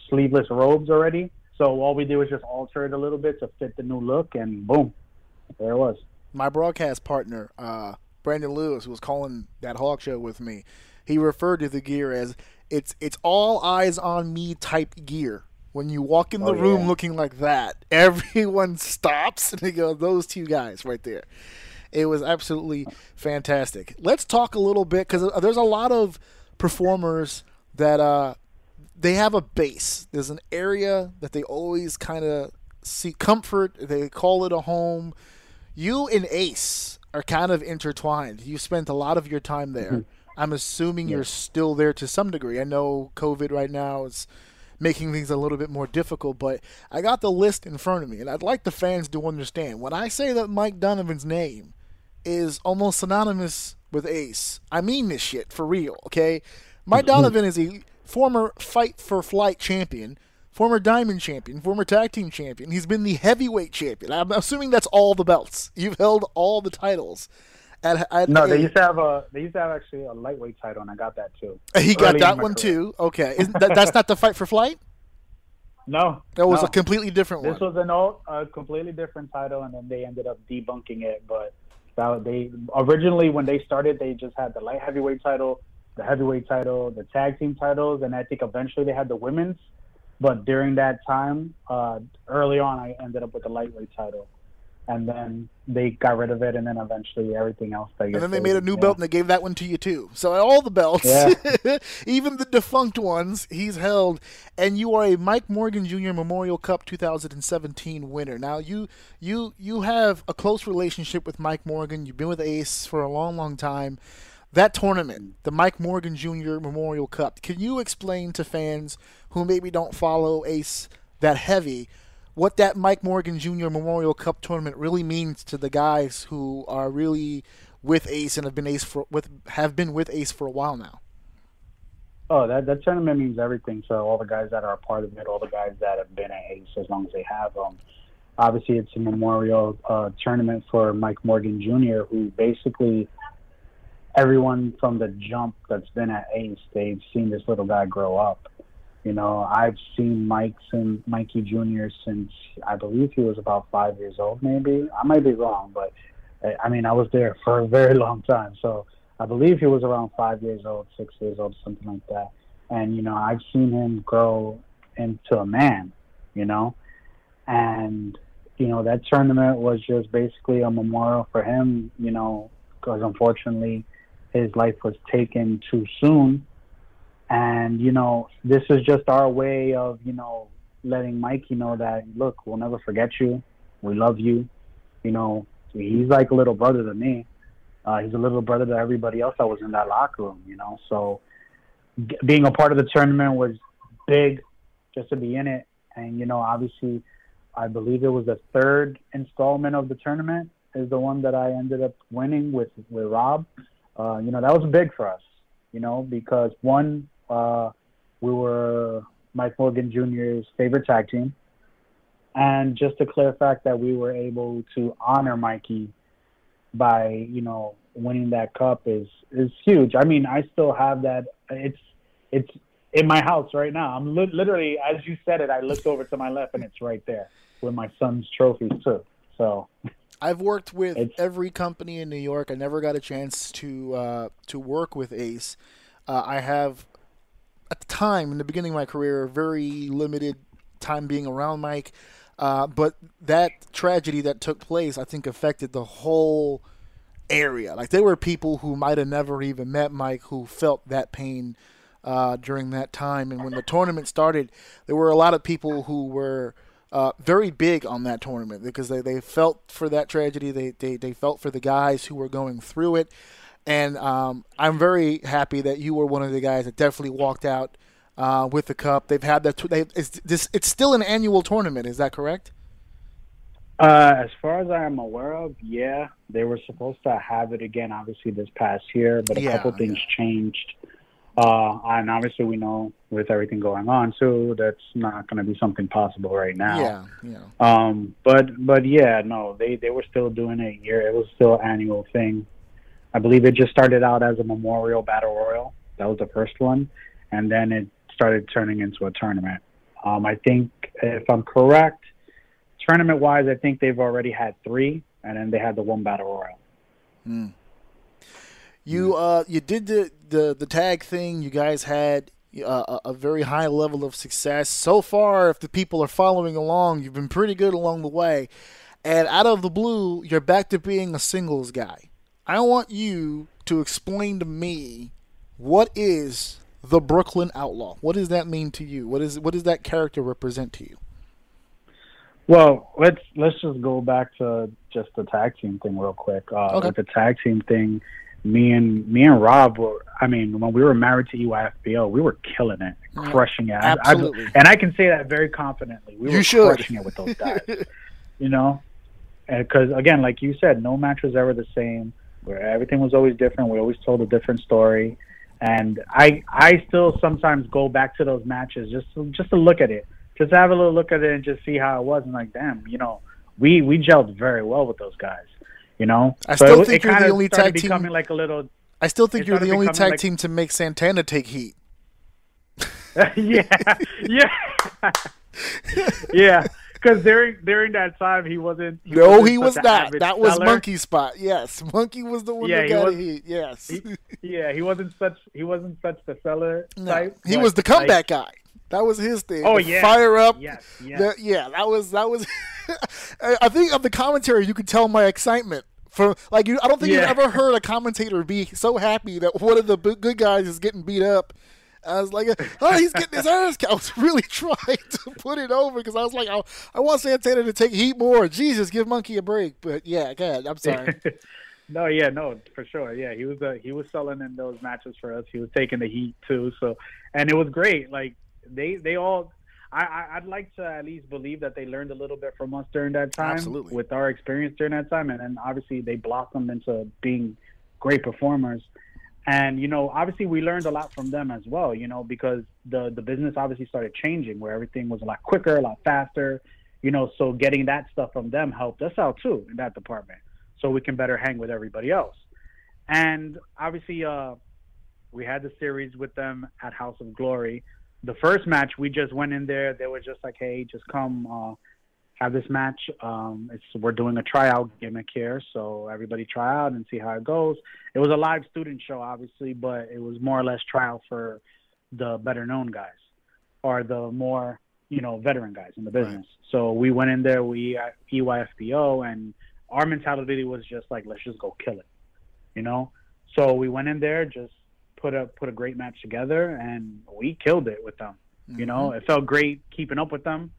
sleeveless robes already. So all we did was just alter it a little bit to fit the new look, and boom, there it was. My broadcast partner, uh, Brandon Lewis, who was calling that Hog show with me, he referred to the gear as it's it's all eyes on me type gear. When you walk in the Oh, room yeah. looking like that, [laughs] everyone stops and they go, "Those two guys right there." It was absolutely fantastic. Let's talk a little bit because there's a lot of performers that uh, they have a base. There's an area that they always kind of seek comfort. They call it a home. You and Ace are kind of intertwined. You spent a lot of your time there. I'm assuming you're still there to some degree. I know COVID right now is making things a little bit more difficult, but I got the list in front of me, and I'd like the fans to understand. When I say that Mike Donovan's name is almost synonymous with Ace, I mean this shit for real, okay? Mike mm-hmm. Donovan is a former Fight for Flight champion, former Diamond champion, former Tag Team champion. He's been the heavyweight champion. I'm assuming that's all the belts. [laughs] You've held all the titles. At, at No, they used to have a they used to have actually a lightweight title, and I got that too. [laughs] he got early in that one career. too. Okay, Isn't that, that's not the Fight for Flight. [laughs] No, That was no. a completely different This one. This was an old, a completely different title, and then they ended up debunking it. But that they originally when they started, they just had the light heavyweight title, the heavyweight title, the tag team titles, and I think eventually they had the women's. But during that time, uh, early on, I ended up with the lightweight title, and then they got rid of it, and then eventually everything else. I and then they made a new yeah. belt and they gave that one to you too. So all the belts, Yeah. [laughs] even the defunct ones, he's held. And you are a Mike Morgan Jr. Memorial Cup 2017 winner. Now you you you have a close relationship with Mike Morgan. You've been with Ace for a long, long time. That tournament, the Mike Morgan Jr. Memorial Cup, can you explain to fans who maybe don't follow Ace that heavy what that Mike Morgan Jr. Memorial Cup tournament really means to the guys who are really with Ace and have been Ace for with have been with Ace for a while now? Oh, that that tournament means everything. So all the guys that are a part of it, all the guys that have been at Ace as long as they have them. Obviously, it's a memorial uh, tournament for Mike Morgan Jr., who basically everyone from the jump that's been at Ace, they've seen this little guy grow up. You know, I've seen Mike and Mikey Jr. since I believe he was about five years old, maybe. I might be wrong, but I mean, I was there [laughs] for a very long time. So I believe he was around five years old, six years old, something like that. And, you know, I've seen him grow into a man, you know? And, you know, that tournament was just basically a memorial for him, you know, because unfortunately his life was taken too soon. And, you know, this is just our way of, you know, letting Mikey know that, look, we'll never forget you. We love you. You know, he's like a little brother to me. Uh, he's a little brother to everybody else that was in that locker room, you know. So g- being a part of the tournament was big just to be in it. And, you know, obviously, I believe it was the third installment of the tournament is the one that I ended up winning with, with Rob. Uh, you know, that was big for us, you know, because one, uh, we were Mike Morgan Jr.'s favorite tag team. And just a clear fact that we were able to honor Mikey by, you know, winning that cup is is huge. I mean, I still have that. It's it's in my house right now. I'm li- literally, as you said it, I looked over to my left and it's right there with my son's trophies too. So [laughs] I've worked with It's- every company in New York. I never got a chance to uh, to work with Ace. Uh, I have, at the time in the beginning of my career, very limited time being around Mike. Uh, but that tragedy that took place, I think, affected the whole area. Like there were people who might have never even met Mike who felt that pain uh, during that time. And when the tournament started, there were a lot of people who were uh, very big on that tournament because they, they felt for that tragedy. They, they, they felt for the guys who were going through it. And um, I'm very happy that you were one of the guys that definitely walked out uh, with the cup. They've had that. They, it's, this, it's still an annual tournament. Is that correct? Uh, as far as I'm aware of, yeah, they were supposed to have it again, obviously this past year, but a Yeah, couple things changed. Uh, and obviously, we know with everything going on so that's not going to be something possible right now. Yeah, yeah. Um, but but yeah, no, they they were still doing it year. It was still an annual thing. I believe it just started out as a memorial battle royal. That was the first one, and then it started turning into a tournament. Um, I think if I'm correct, tournament wise, I think they've already had three, and then they had the one battle royal. Mm. You uh you did the the the tag thing. You guys had uh, a very high level of success so far. If the people are following along, you've been pretty good along the way. And out of the blue, you're back to being a singles guy. I want you to explain to me what is the Brooklyn Outlaw. What does that mean to you? What is what does that character represent to you? Well, let's let's just go back to just the tag team thing real quick. Uh, Okay. With the tag team thing, me and me and Rob were. I mean, when we were married to EYFBO, we were killing it, crushing it. I- I- absolutely. and I can say that very confidently. We You were should. crushing it with those guys. [laughs] you know, because again, like you said, no match was ever the same. Where everything was always different. We always told a different story. And I I still sometimes go back to those matches just to, just to look at it, just to have a little look at it and just see how it was. And like, damn, you know, we we gelled very well with those guys. You know, I still it- think it you're the only tag team- becoming like a little I still think you're the only tag like- team to make Santana take heat. [laughs] yeah, yeah, [laughs] yeah. Because during during that time, he wasn't. He No, wasn't he was not. That was seller. Monkey Spot. Yes, Monkey was the one Yeah, that he got. Yes, He, [laughs] yeah, he wasn't such. He wasn't such the seller no, type. he was the like, comeback guy. That was his thing. Oh, yeah. fire up. Yes, yes. The- yeah, that was that was. [laughs] I I think of the commentary, you could tell my excitement for like you. I don't think Yeah. you've ever heard a commentator be so happy that one of the good guys is getting beat up. I was like, oh, he's getting his ass. kicked." I was really [laughs] trying to put it over because I was like, I, I want Santana to take heat more. Jesus, give Monkey a break. But yeah, go ahead. I'm sorry. [laughs] no, yeah, no, for sure. Yeah, he was uh, he was selling in those matches for us. He was taking the heat too. So, and it was great. Like they they all. I, I I'd like to at least believe that they learned a little bit from us during that time, Absolutely. with our experience during that time, and then obviously they blossomed into being great performers. And you know, obviously we learned a lot from them as well. You know, because the the business obviously started changing, where everything was a lot quicker, a lot faster. You know, so getting that stuff from them helped us out too in that department so we can better hang with everybody else. And obviously, uh, we had the series with them at House of Glory. The first match, we just went in there. They were just like, "Hey, just come uh, have this match. Um, it's we're doing a tryout gimmick here, so everybody try out and see how it goes." It was a live student show, obviously, but it was more or less trial for the better known guys or the more you know veteran guys in the business. So we went in there, we EYFBO, and our mentality was just like, let's just go kill it, you know. So we went in there, just put a put a great match together, and we killed it with them. You know, it felt great keeping up with them.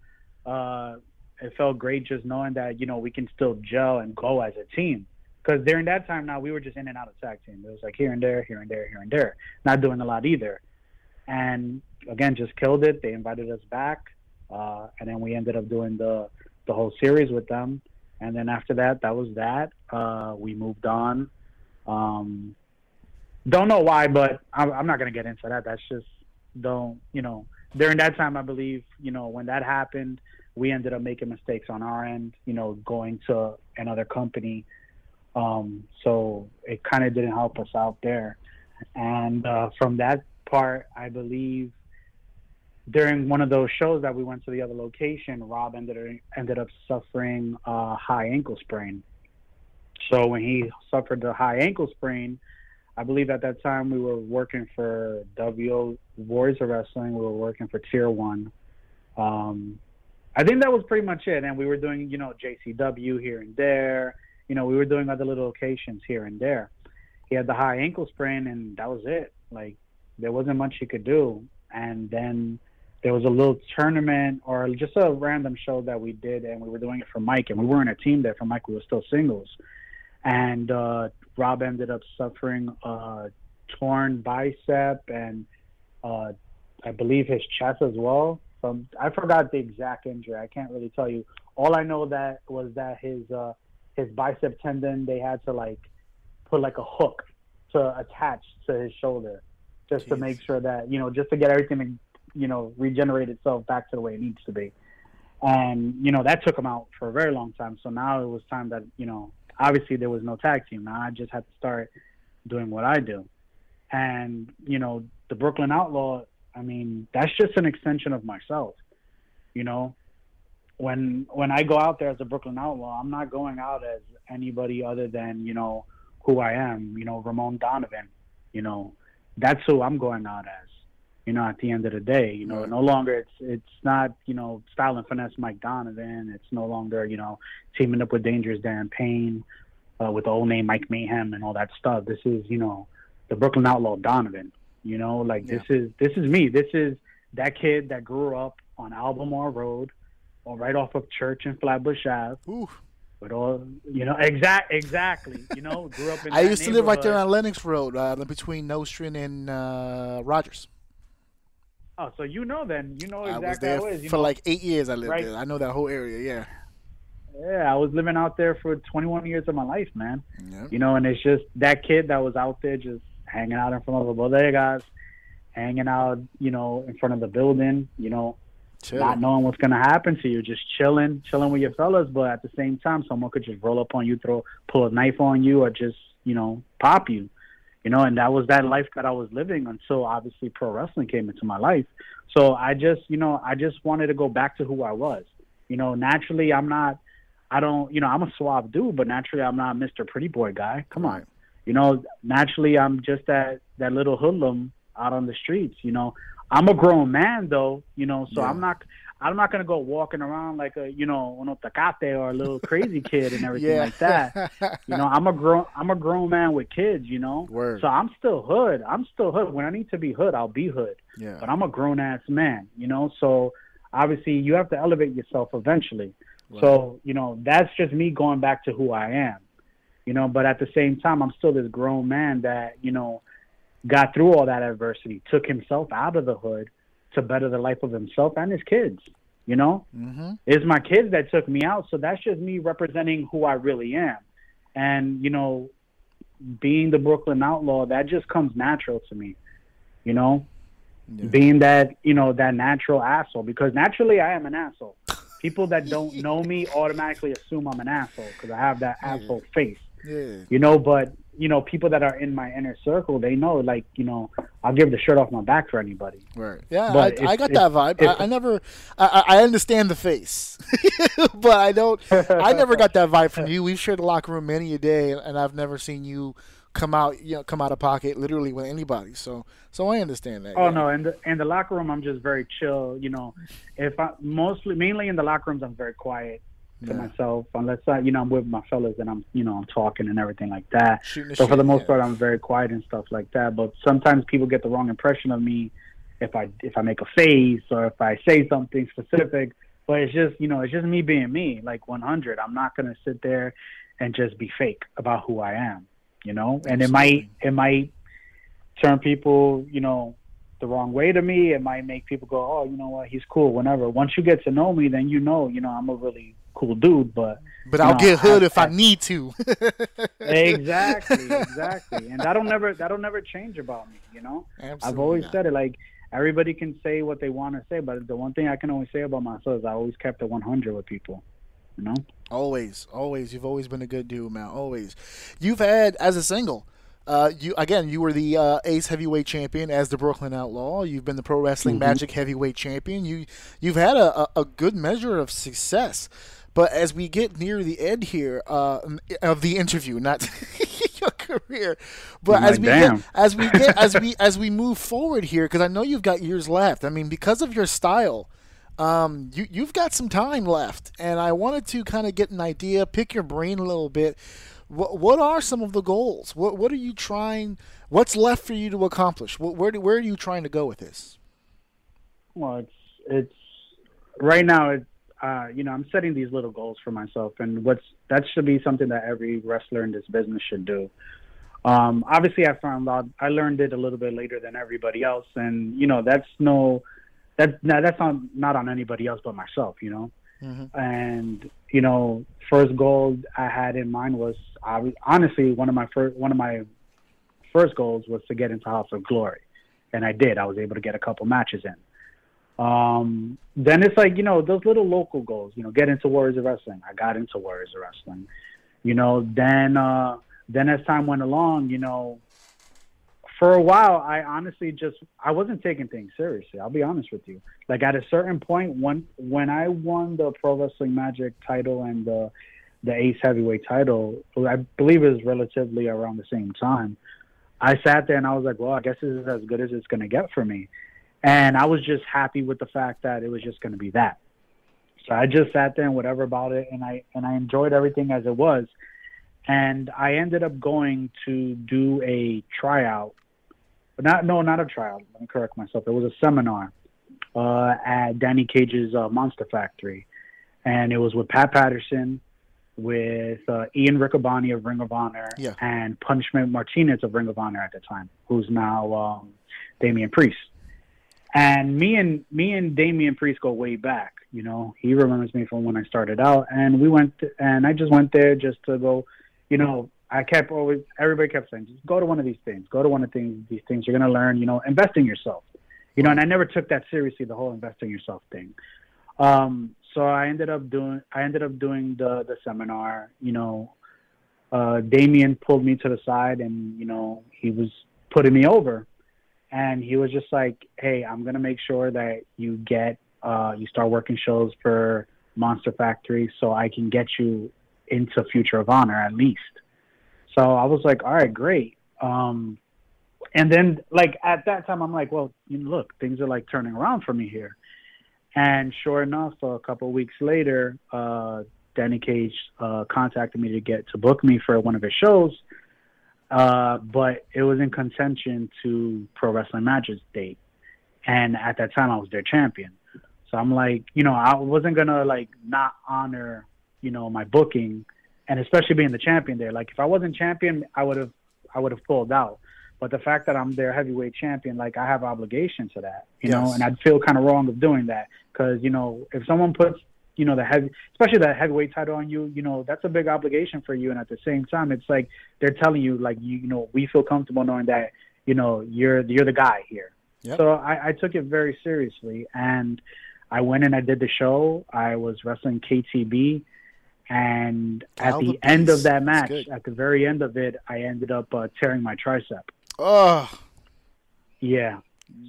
Uh, it felt great just knowing that you know we can still gel and go as a team. Because during that time now we were just in and out of tag team. It was like here and there, here and there, here and there, not doing a lot either. And again, just killed it. They invited us back, uh, and then we ended up doing the the whole series with them. And then after that, that was that. Uh, we moved on. Um, don't know why, but I'm, I'm not gonna get into that. That's just don't you know. During that time, I believe you know when that happened, we ended up making mistakes on our end. You know, going to another company. Um, so it kind of didn't help us out there. And uh, from that part, I believe during one of those shows that we went to the other location, Rob ended ended up suffering a high ankle sprain. So when he suffered the high ankle sprain, I believe at that time we were working for WO Warriors of Wrestling. We were working for Tier One. Um, I think that was pretty much it. And we were doing, you know, JCW here and there. You know, we were doing other little locations here and there. He had the high ankle sprain, and that was it. Like there wasn't much he could do. And then there was a little tournament or just a random show that we did, and we were doing it for Mike, and we weren't a team there for Mike. We were still singles. And uh, Rob ended up suffering a torn bicep and uh, I believe his chest as well. From I forgot the exact injury. I can't really tell you. All I know that was that his uh, his bicep tendon they had to like put like a hook to attach to his shoulder just to make sure that you know, just to get everything to you know regenerate itself back to the way it needs to be. And you know that took him out for a very long time. So now it was time that you know, obviously there was no tag team. Now I just had to start doing what I do. And you know, the Brooklyn Outlaw. I mean, that's just an extension of myself. You know, when when I go out there as a Brooklyn Outlaw, I'm not going out as anybody other than you know who I am. You know, Ramon Donovan. You know, that's who I'm going out as. You know, at the end of the day, you know, no longer it's it's not you know style and finesse Mike Donovan. It's no longer you know teaming up with Dangerous Dan Payne, uh, with the old name Mike Mayhem and all that stuff. This is you know the Brooklyn Outlaw Donovan. You know, like this is this is me. This is that kid that grew up on Albemarle Road, or right off of Church and Flatbush Ave. Ooh. With all you know, exact exactly. You know, grew up in. [laughs] I used to live right there on Lenox Road, uh, between Nostrand and uh, Rogers. Oh, so you know then? You know exactly I was there how it is. For know, like eight years. I lived right. there. I know that whole area. Yeah. yeah, I was living out there for 21 years of my life, man. Yeah. You know, and it's just that kid that was out there just hanging out in front of the bodegas, hanging out, you know, in front of the building, you know, Chill. not knowing what's gonna happen to you, just chilling, chilling with your fellas, but at the same time, someone could just roll up on you, throw, pull a knife on you, or just, you know, pop you, you know. And that was that life that I was living until obviously pro wrestling came into my life. So I just, you know, I just wanted to go back to who I was. You know, naturally, I'm not, I don't, you know, I'm a suave dude, but naturally, I'm not Mr. Pretty Boy guy. Come on, you know, naturally, I'm just that that little hoodlum out on the streets. You know, I'm a grown man though. You know, so Yeah. I'm not. I'm not gonna go walking around like a you know uno tacate or a little crazy kid and everything yeah. like that. You know, I'm a grown I'm a grown man with kids. You know, Word. so I'm still hood. I'm still hood. When I need to be hood, I'll be hood. yeah. But I'm a grown ass man. You know, so obviously you have to elevate yourself eventually. So you know that's just me going back to who I am. You know, but at the same time, I'm still this grown man that you know got through all that adversity, took himself out of the hood to better the life of himself and his kids. You know, Mm-hmm. it's my kids that took me out, so that's just me representing who I really am. And you know, being the Brooklyn Outlaw, that just comes natural to me. You know, Yeah. being that you know that natural asshole because naturally I am an asshole. People that don't [laughs] know me automatically assume I'm an asshole because I have that asshole face, Yeah. you know. But you know, people that are in my inner circle, they know, like you know, I'll give the shirt off my back for anybody. Right. Yeah, But I, I got if- that vibe. if- I, I never, I, I I understand the face, [laughs] but I don't. I never got that vibe from you. We've shared the locker room many a day, and I've never seen you come out, you know, come out of pocket literally with anybody. So, so I understand that. Oh yeah. no, in the in the locker room, I'm just very chill. You know, if I mostly mainly in the locker rooms, I'm very quiet to Yeah. myself. Unless I, you know, I'm with my fellas and I'm, you know, I'm talking and everything like that. Shooting for the most yeah. part, I'm very quiet and stuff like that. But sometimes people get the wrong impression of me if I if I make a face or if I say something specific. But it's just you know it's just me being me, like 100. I'm not gonna sit there and just be fake about who I am, you know. And it might it might turn people you know the wrong way to me. It might make people go, oh, you know what, he's cool. Whenever once you get to know me, then you know you know I'm a really cool dude. But But I'll know, get hood I- if I, I- need to. [laughs] exactly, exactly. And that'll never that'll never change about me, you know? I've always Absolutely said it like everybody can say what they want to say, but the one thing I can always say about myself is I always kept it 100 with people, you know? Always, always. You've always been a good dude, man. Always. You've had as a single. Uh, you again. You were the uh, Ace Heavyweight Champion as the Brooklyn Outlaw. You've been the Pro Wrestling Mhm. Magic Heavyweight Champion. You you've had a, a, a good measure of success. But as we get near the end here uh, of the interview, not [laughs] your career, but as we damn. get as we get as we [laughs] as we move forward here, because I know you've got years left. I mean, because of your style, um, you you've got some time left, and I wanted to kind of get an idea, pick your brain a little bit. What what are some of the goals? What what are you trying? What's left for you to accomplish? What, where do, where are you trying to go with this? Well, it's it's right now. It uh, you know I'm setting these little goals for myself, and what's that should be something that every wrestler in this business should do. Um, obviously, I found out I learned it a little bit later than everybody else, and you know that's no that that's not not on anybody else but myself. You know, Mhm. and you know, first goal I had in mind was I, honestly one of my first one of my first goals was to get into House of Glory. and I did. I was able to get a couple matches in. Um, then it's like you know those little local goals. You know, get into Warriors of Wrestling. I got into Warriors of Wrestling. You know, then uh, then as time went along, you know, for a while, I honestly just I wasn't taking things seriously. I'll be honest with you. Like at a certain point, when when I won the Pro Wrestling Magic title and the the Ace Heavyweight title, I believe it was relatively around the same time. I sat there and I was like, well, I guess this is as good as it's going to get for me. And I was just happy with the fact that it was just going to be that. So I just sat there and whatever about it, and I and I enjoyed everything as it was. And I ended up going to do a tryout, but not no, not a trial. Let me correct myself. It was a seminar uh, at Danny Cage's uh, Monster Factory, and it was with Pat Patterson, with uh, Ian Riccaboni of Ring of Honor, Yeah. and Punishment Martinez of Ring of Honor at the time, who's now um, Damian Priest. And me and me and Damian Priest go way back. You know, he remembers me from when I started out, and we went to, and I just went there just to go. You know, I kept always everybody kept saying, just go to one of these things, go to one of things, these things. You're gonna learn. You know, invest in yourself. You know, and I never took that seriously, the whole invest in yourself thing. Um, so I ended up doing I ended up doing the the seminar. You know, uh, Damian pulled me to the side, and you know he was putting me over, and he was just like, "Hey, I'm gonna make sure that you get uh, you start working shows for Monster Factory, so I can get you into Future of Honor at least." So I was like, "All right, great." Um, and then like at that time, I'm like, "Well, you know, look, things are like turning around for me here." And sure enough, a couple weeks later, uh, Danny Cage uh, contacted me to get to book me for one of his shows, uh, but it was in contention to Pro Wrestling Magic's date, and at that time I was their champion. So I'm like, you know, I wasn't gonna like not honor, you know, my booking, and especially being the champion there. Like if I wasn't champion, I would have, I would have pulled out. But the fact that I'm their heavyweight champion, like I have obligation to that, you know, and I'd feel kind of wrong of doing that because you know if someone puts you know the heavy, especially that heavyweight title on you, you know that's a big obligation for you, and at the same time, it's like they're telling you like you, you know we feel comfortable knowing that you know you're you're the guy here. Yep. So I, I took it very seriously, and I went and I did the show. I was wrestling KTB, and at the the end of that match, at the very end of it, I ended up uh, tearing my tricep. Oh, Yeah.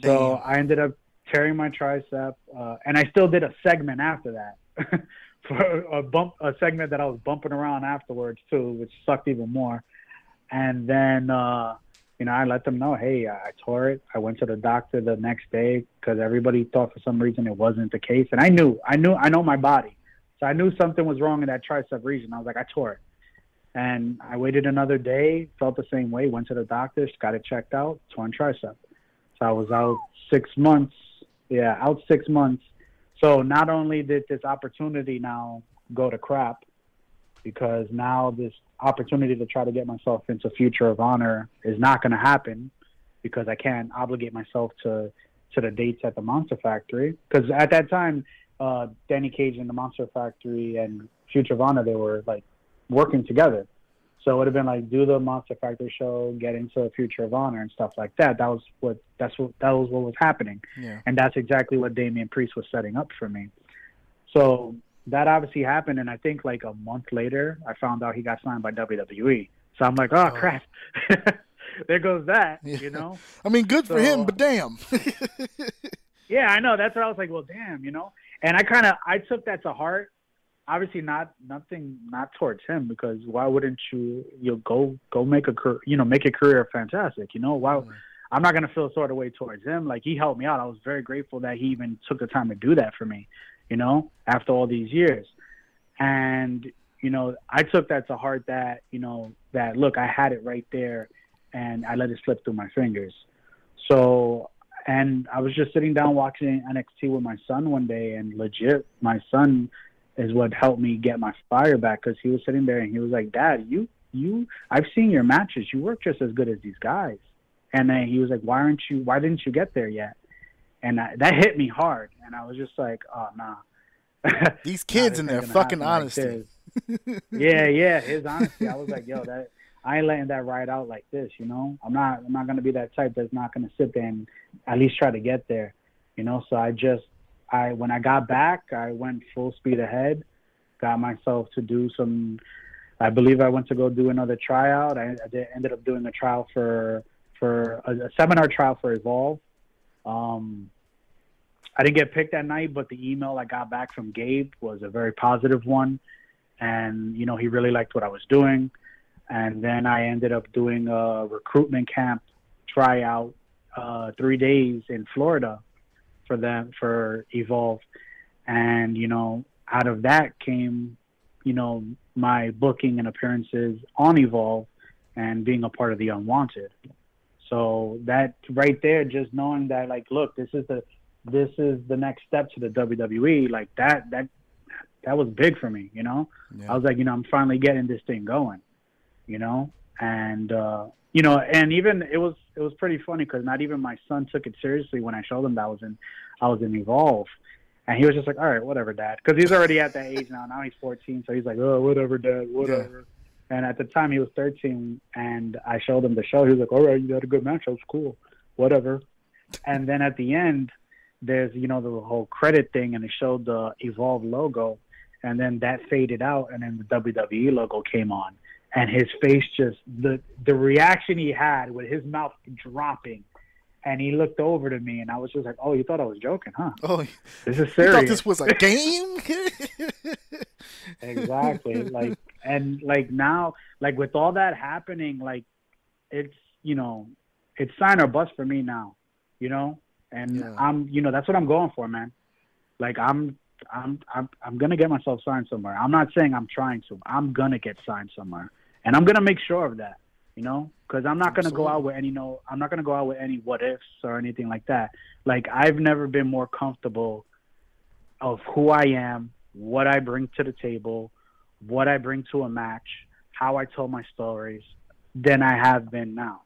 So. I ended up tearing my tricep, uh, and I still did a segment after that [laughs] for a bump, a segment that I was bumping around afterwards too, which sucked even more. And then, uh, you know, I let them know, hey, I I tore it. I went to the doctor the next day because everybody thought for some reason it wasn't the case, and I knew, I knew, I know my body, so I knew something was wrong in that tricep region. I was like, I tore it. And I waited another day, felt the same way, went to the doctor, got it checked out, torn tricep. So I was out six months. Yeah, out six months. So not only did this opportunity now go to crap, because now this opportunity to try to get myself into Future of Honor is not going to happen because I can't obligate myself to to the dates at the Monster Factory. Because at that time, uh, Danny Cage and the Monster Factory and Future of Honor they were like working together. So it would have been like do the Monster Factory show, get into the Future of Honor and stuff like that. That was what that's what that was what was happening, yeah. and that's exactly what Damian Priest was setting up for me. So that obviously happened, and I think like a month later, I found out he got signed by WWE. So I'm like, oh Oh. crap, [laughs] there goes that, Yeah. you know. I mean, good for him, but damn. [laughs] Yeah, I know. That's what I was like. Well, damn, you know. And I kind of I took that to heart. Obviously, not nothing not towards him because why wouldn't you you go go make a career you know make a career fantastic you know? Why I'm not gonna feel sort of way towards him. Like he helped me out. I was very grateful that he even took the time to do that for me you know after all these years. And you know I took that to heart that you know that look I had it right there and I let it slip through my fingers. So and I was just sitting down watching NXT with my son one day, and legit, my son is what helped me get my fire back because he was sitting there and he was like, "Dad, you, you, I've seen your matches. You work just as good as these guys." And then he was like, "Why aren't you? Why didn't you get there yet?" And I, that hit me hard, and I was just like, "Oh nah." These kids ain't their fucking happen like honesty. [laughs] yeah, yeah, his honesty. I was like, "Yo, that." I ain't letting that ride out like this, you know. I'm not I'm not gonna be that type that's not gonna sit there and at least try to get there, you know. So I just I when I got back, I went full speed ahead, got myself to do some. I believe I went to go do another tryout. I, I did, ended up doing a trial for for a, a seminar trial for Evolve. Um, I didn't get picked that night, but the email I got back from Gabe was a very positive one, and you know he really liked what I was doing. And then I ended up doing a recruitment camp tryout, uh, three days in Florida for them for Evolve, and you know out of that came, you know, my booking and appearances on Evolve and being a part of the Unwanted. So that right there, just knowing that, like, look, this is the this is the next step to the WWE. Like that that that was big for me. You know, yeah. I was like, you know, I'm finally getting this thing going. You know, and uh, you know, and even it was it was pretty funny because not even my son took it seriously when I showed him that I was in I was in Evolve. And he was just like, all right, whatever, dad. Because he's already at that age now. Now he's 14. So he's like, oh, whatever, dad, whatever. Yeah. And at the time he was 13, and I showed him the show. He was like, all right, you had a good match. That was cool. Whatever. And then at the end, there's, you know, the whole credit thing, and it showed the Evolve logo. And then that faded out, and then the WWE logo came on. And his face just, the, the reaction he had with his mouth dropping and he looked over to me, and I was just like, "Oh, you thought I was joking, huh? Oh, this is serious. thought this was a [laughs] game." exactly. [laughs] Like, and like now, like with all that happening, like it's you know, it's sign or bust for me now, you know. And yeah. I'm, you know, that's what I'm going for, man. Like I'm, I'm, I'm, I'm gonna get myself signed somewhere. I'm not saying I'm trying to. I'm gonna get signed somewhere, and I'm gonna make sure of that you know, because I'm not gonna go out with any no, I'm not gonna go out with any what ifs or anything like that. Like I've never been more comfortable of who I am, what I bring to the table, what I bring to a match, how I tell my stories, than I have been now.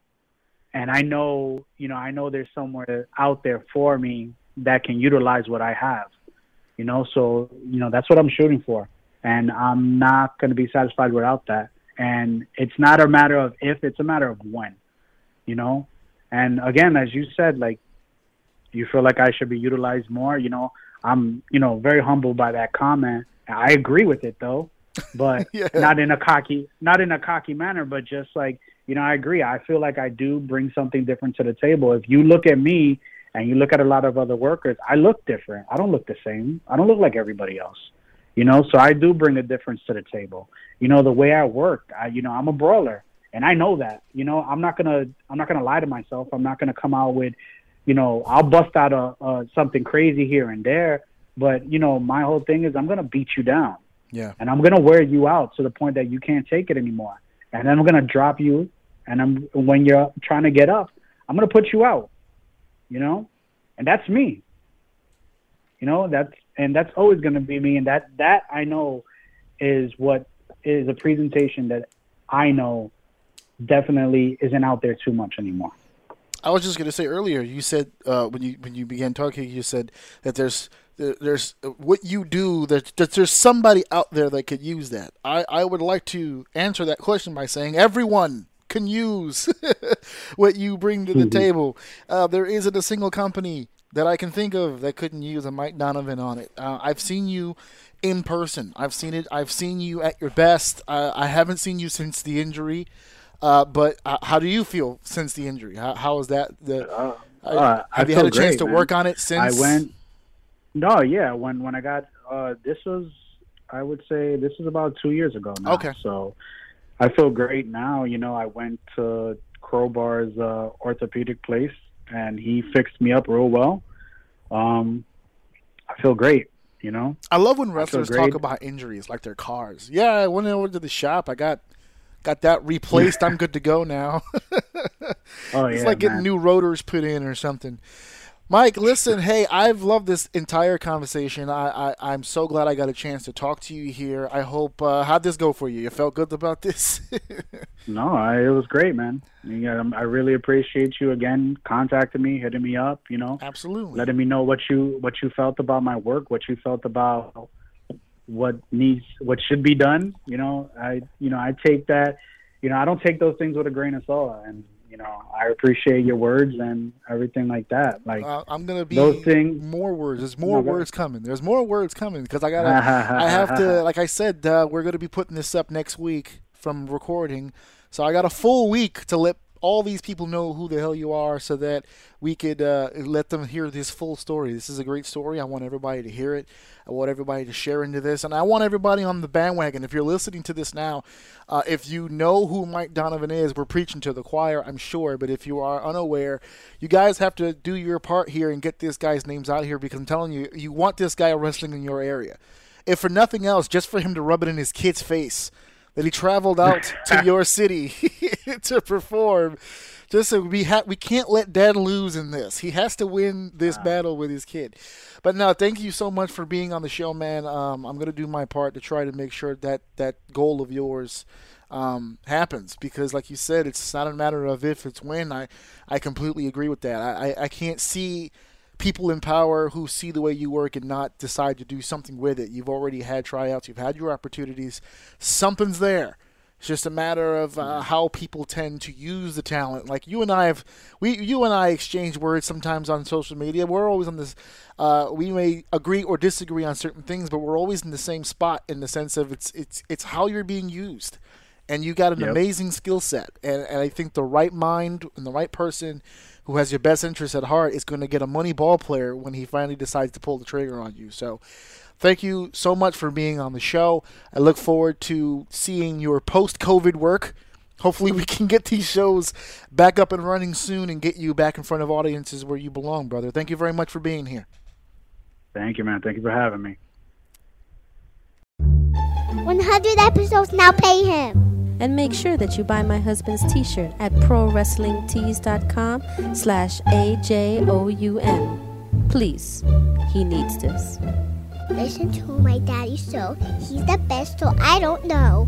And I know, you know, I know there's somewhere out there for me that can utilize what I have. You know, so you know that's what I'm shooting for, and I'm not going to be satisfied without that. And it's not a matter of if, it's a matter of when, you know? And again, as you said, like, you feel like I should be utilized more, you know? I'm, you know, very humbled by that comment. I agree with it though, [laughs] but yeah. not in a cocky, not in a cocky manner, but just like, you know, I agree. I feel like I do bring something different to the table. If you look at me and you look at a lot of other workers, I look different. I don't look the same. I don't look like everybody else you know? So i do bring a difference to the table. You know the way i work i you know i'm a brawler and i know that you know? I'm not gonna i'm not gonna lie to myself. I'm not gonna come out with you know i'll bust out a, a something crazy here and there but you know my whole thing is i'm gonna beat you down. Yeah. And i'm gonna wear you out to the point that you can't take it anymore. And then i'm gonna drop you and i'm when you're trying to get up i'm gonna put you out you know? And that's me. You know that's and that's always going to be me. And that that I know is what is a presentation that I know definitely isn't out there too much anymore. I was just going to say earlier. You said uh, when you when you began talking, you said that there's there's what you do that, that there's somebody out there that could use that. I, I would like to answer that question by saying everyone can use [laughs] what you bring to the mm-hmm. table. Uh, there isn't a single company that I can think of that couldn't use a Mike Donovan on it. Uh, I've seen you in person. I've seen it. I've seen you at your best. Uh, I haven't seen you since the injury. Uh, but uh, how do you feel since the injury? How, how is that? The uh, uh, have you had a chance great, to man. work on it since? I went. No, yeah. When when I got this was, I would say this is about two years ago now. Okay. So I feel great now. You know, I went to Crowbar's orthopedic place and he fixed me up real well. Um, I feel great. You know, I love when wrestlers talk about injuries like their cars. Yeah, I went over to the shop. I got got that replaced. [laughs] I'm good to go now. [laughs] oh, it's yeah, like getting man. new rotors put in or something. Mike, listen, hey, I've loved this entire conversation. I, I, am so glad I got a chance to talk to you here. I hope, uh, how'd this go for you? You felt good about this? [laughs] no, I, it was great, man. Yeah, I really appreciate you again contacting me, hitting me up, you know. Absolutely. Letting me know what you, what you felt about my work, what you felt about what needs, what should be done. You know, I, you know, I take that, you know, I don't take those things with a grain of salt. And you know, I appreciate your words and everything like that. Like uh, I'm gonna be those things. More words. There's more no, words coming. There's more words coming because I gotta. I have to. [laughs] Like I said, uh, we're gonna be putting this up next week from recording, so I got a full week to let all these people know who the hell you are so that we could uh, let them hear this full story. This is a great story. I want everybody to hear it. I want everybody to share into this. And I want everybody on the bandwagon. If you're listening to this now, uh, if you know who Mike Donovan is, we're preaching to the choir, I'm sure. But if you are unaware, you guys have to do your part here and get this guy's names out here because I'm telling you, you want this guy wrestling in your area. If for nothing else, just for him to rub it in his kid's face that he traveled out [laughs] to your city [laughs] to perform. Just so we ha- we can't let Dad lose in this. He has to win this wow. battle with his kid. But no, thank you so much for being on the show, man. Um, I'm gonna do my part to try to make sure that that goal of yours um, happens because, like you said, it's not a matter of if, it's when. I I completely agree with that. I I, I can't see people in power who see the way you work and not decide to do something with it. You've already had tryouts, you've had your opportunities. Something's there. It's just a matter of uh, how people tend to use the talent. Like you and I have, we, you and I exchange words sometimes on social media. We're always on this. Uh, we may agree or disagree on certain things, but we're always in the same spot in the sense of it's it's it's how you're being used, and you got an yep. amazing skill set, and and I think the right mind and the right person who has your best interest at heart is going to get a money ball player when he finally decides to pull the trigger on you. So, thank you so much for being on the show. I look forward to seeing your post COVID work. Hopefully, we [laughs] can get these shows back up and running soon and get you back in front of audiences where you belong, brother. Thank you very much for being here. Thank you, man. Thank you for having me. 100 episodes now pay him and make sure that you buy my husband's t-shirt at prowrestlingtees.com slash A-J-O-U-N. Please, he needs this. Listen to my daddy show. He's the best, so I don't know.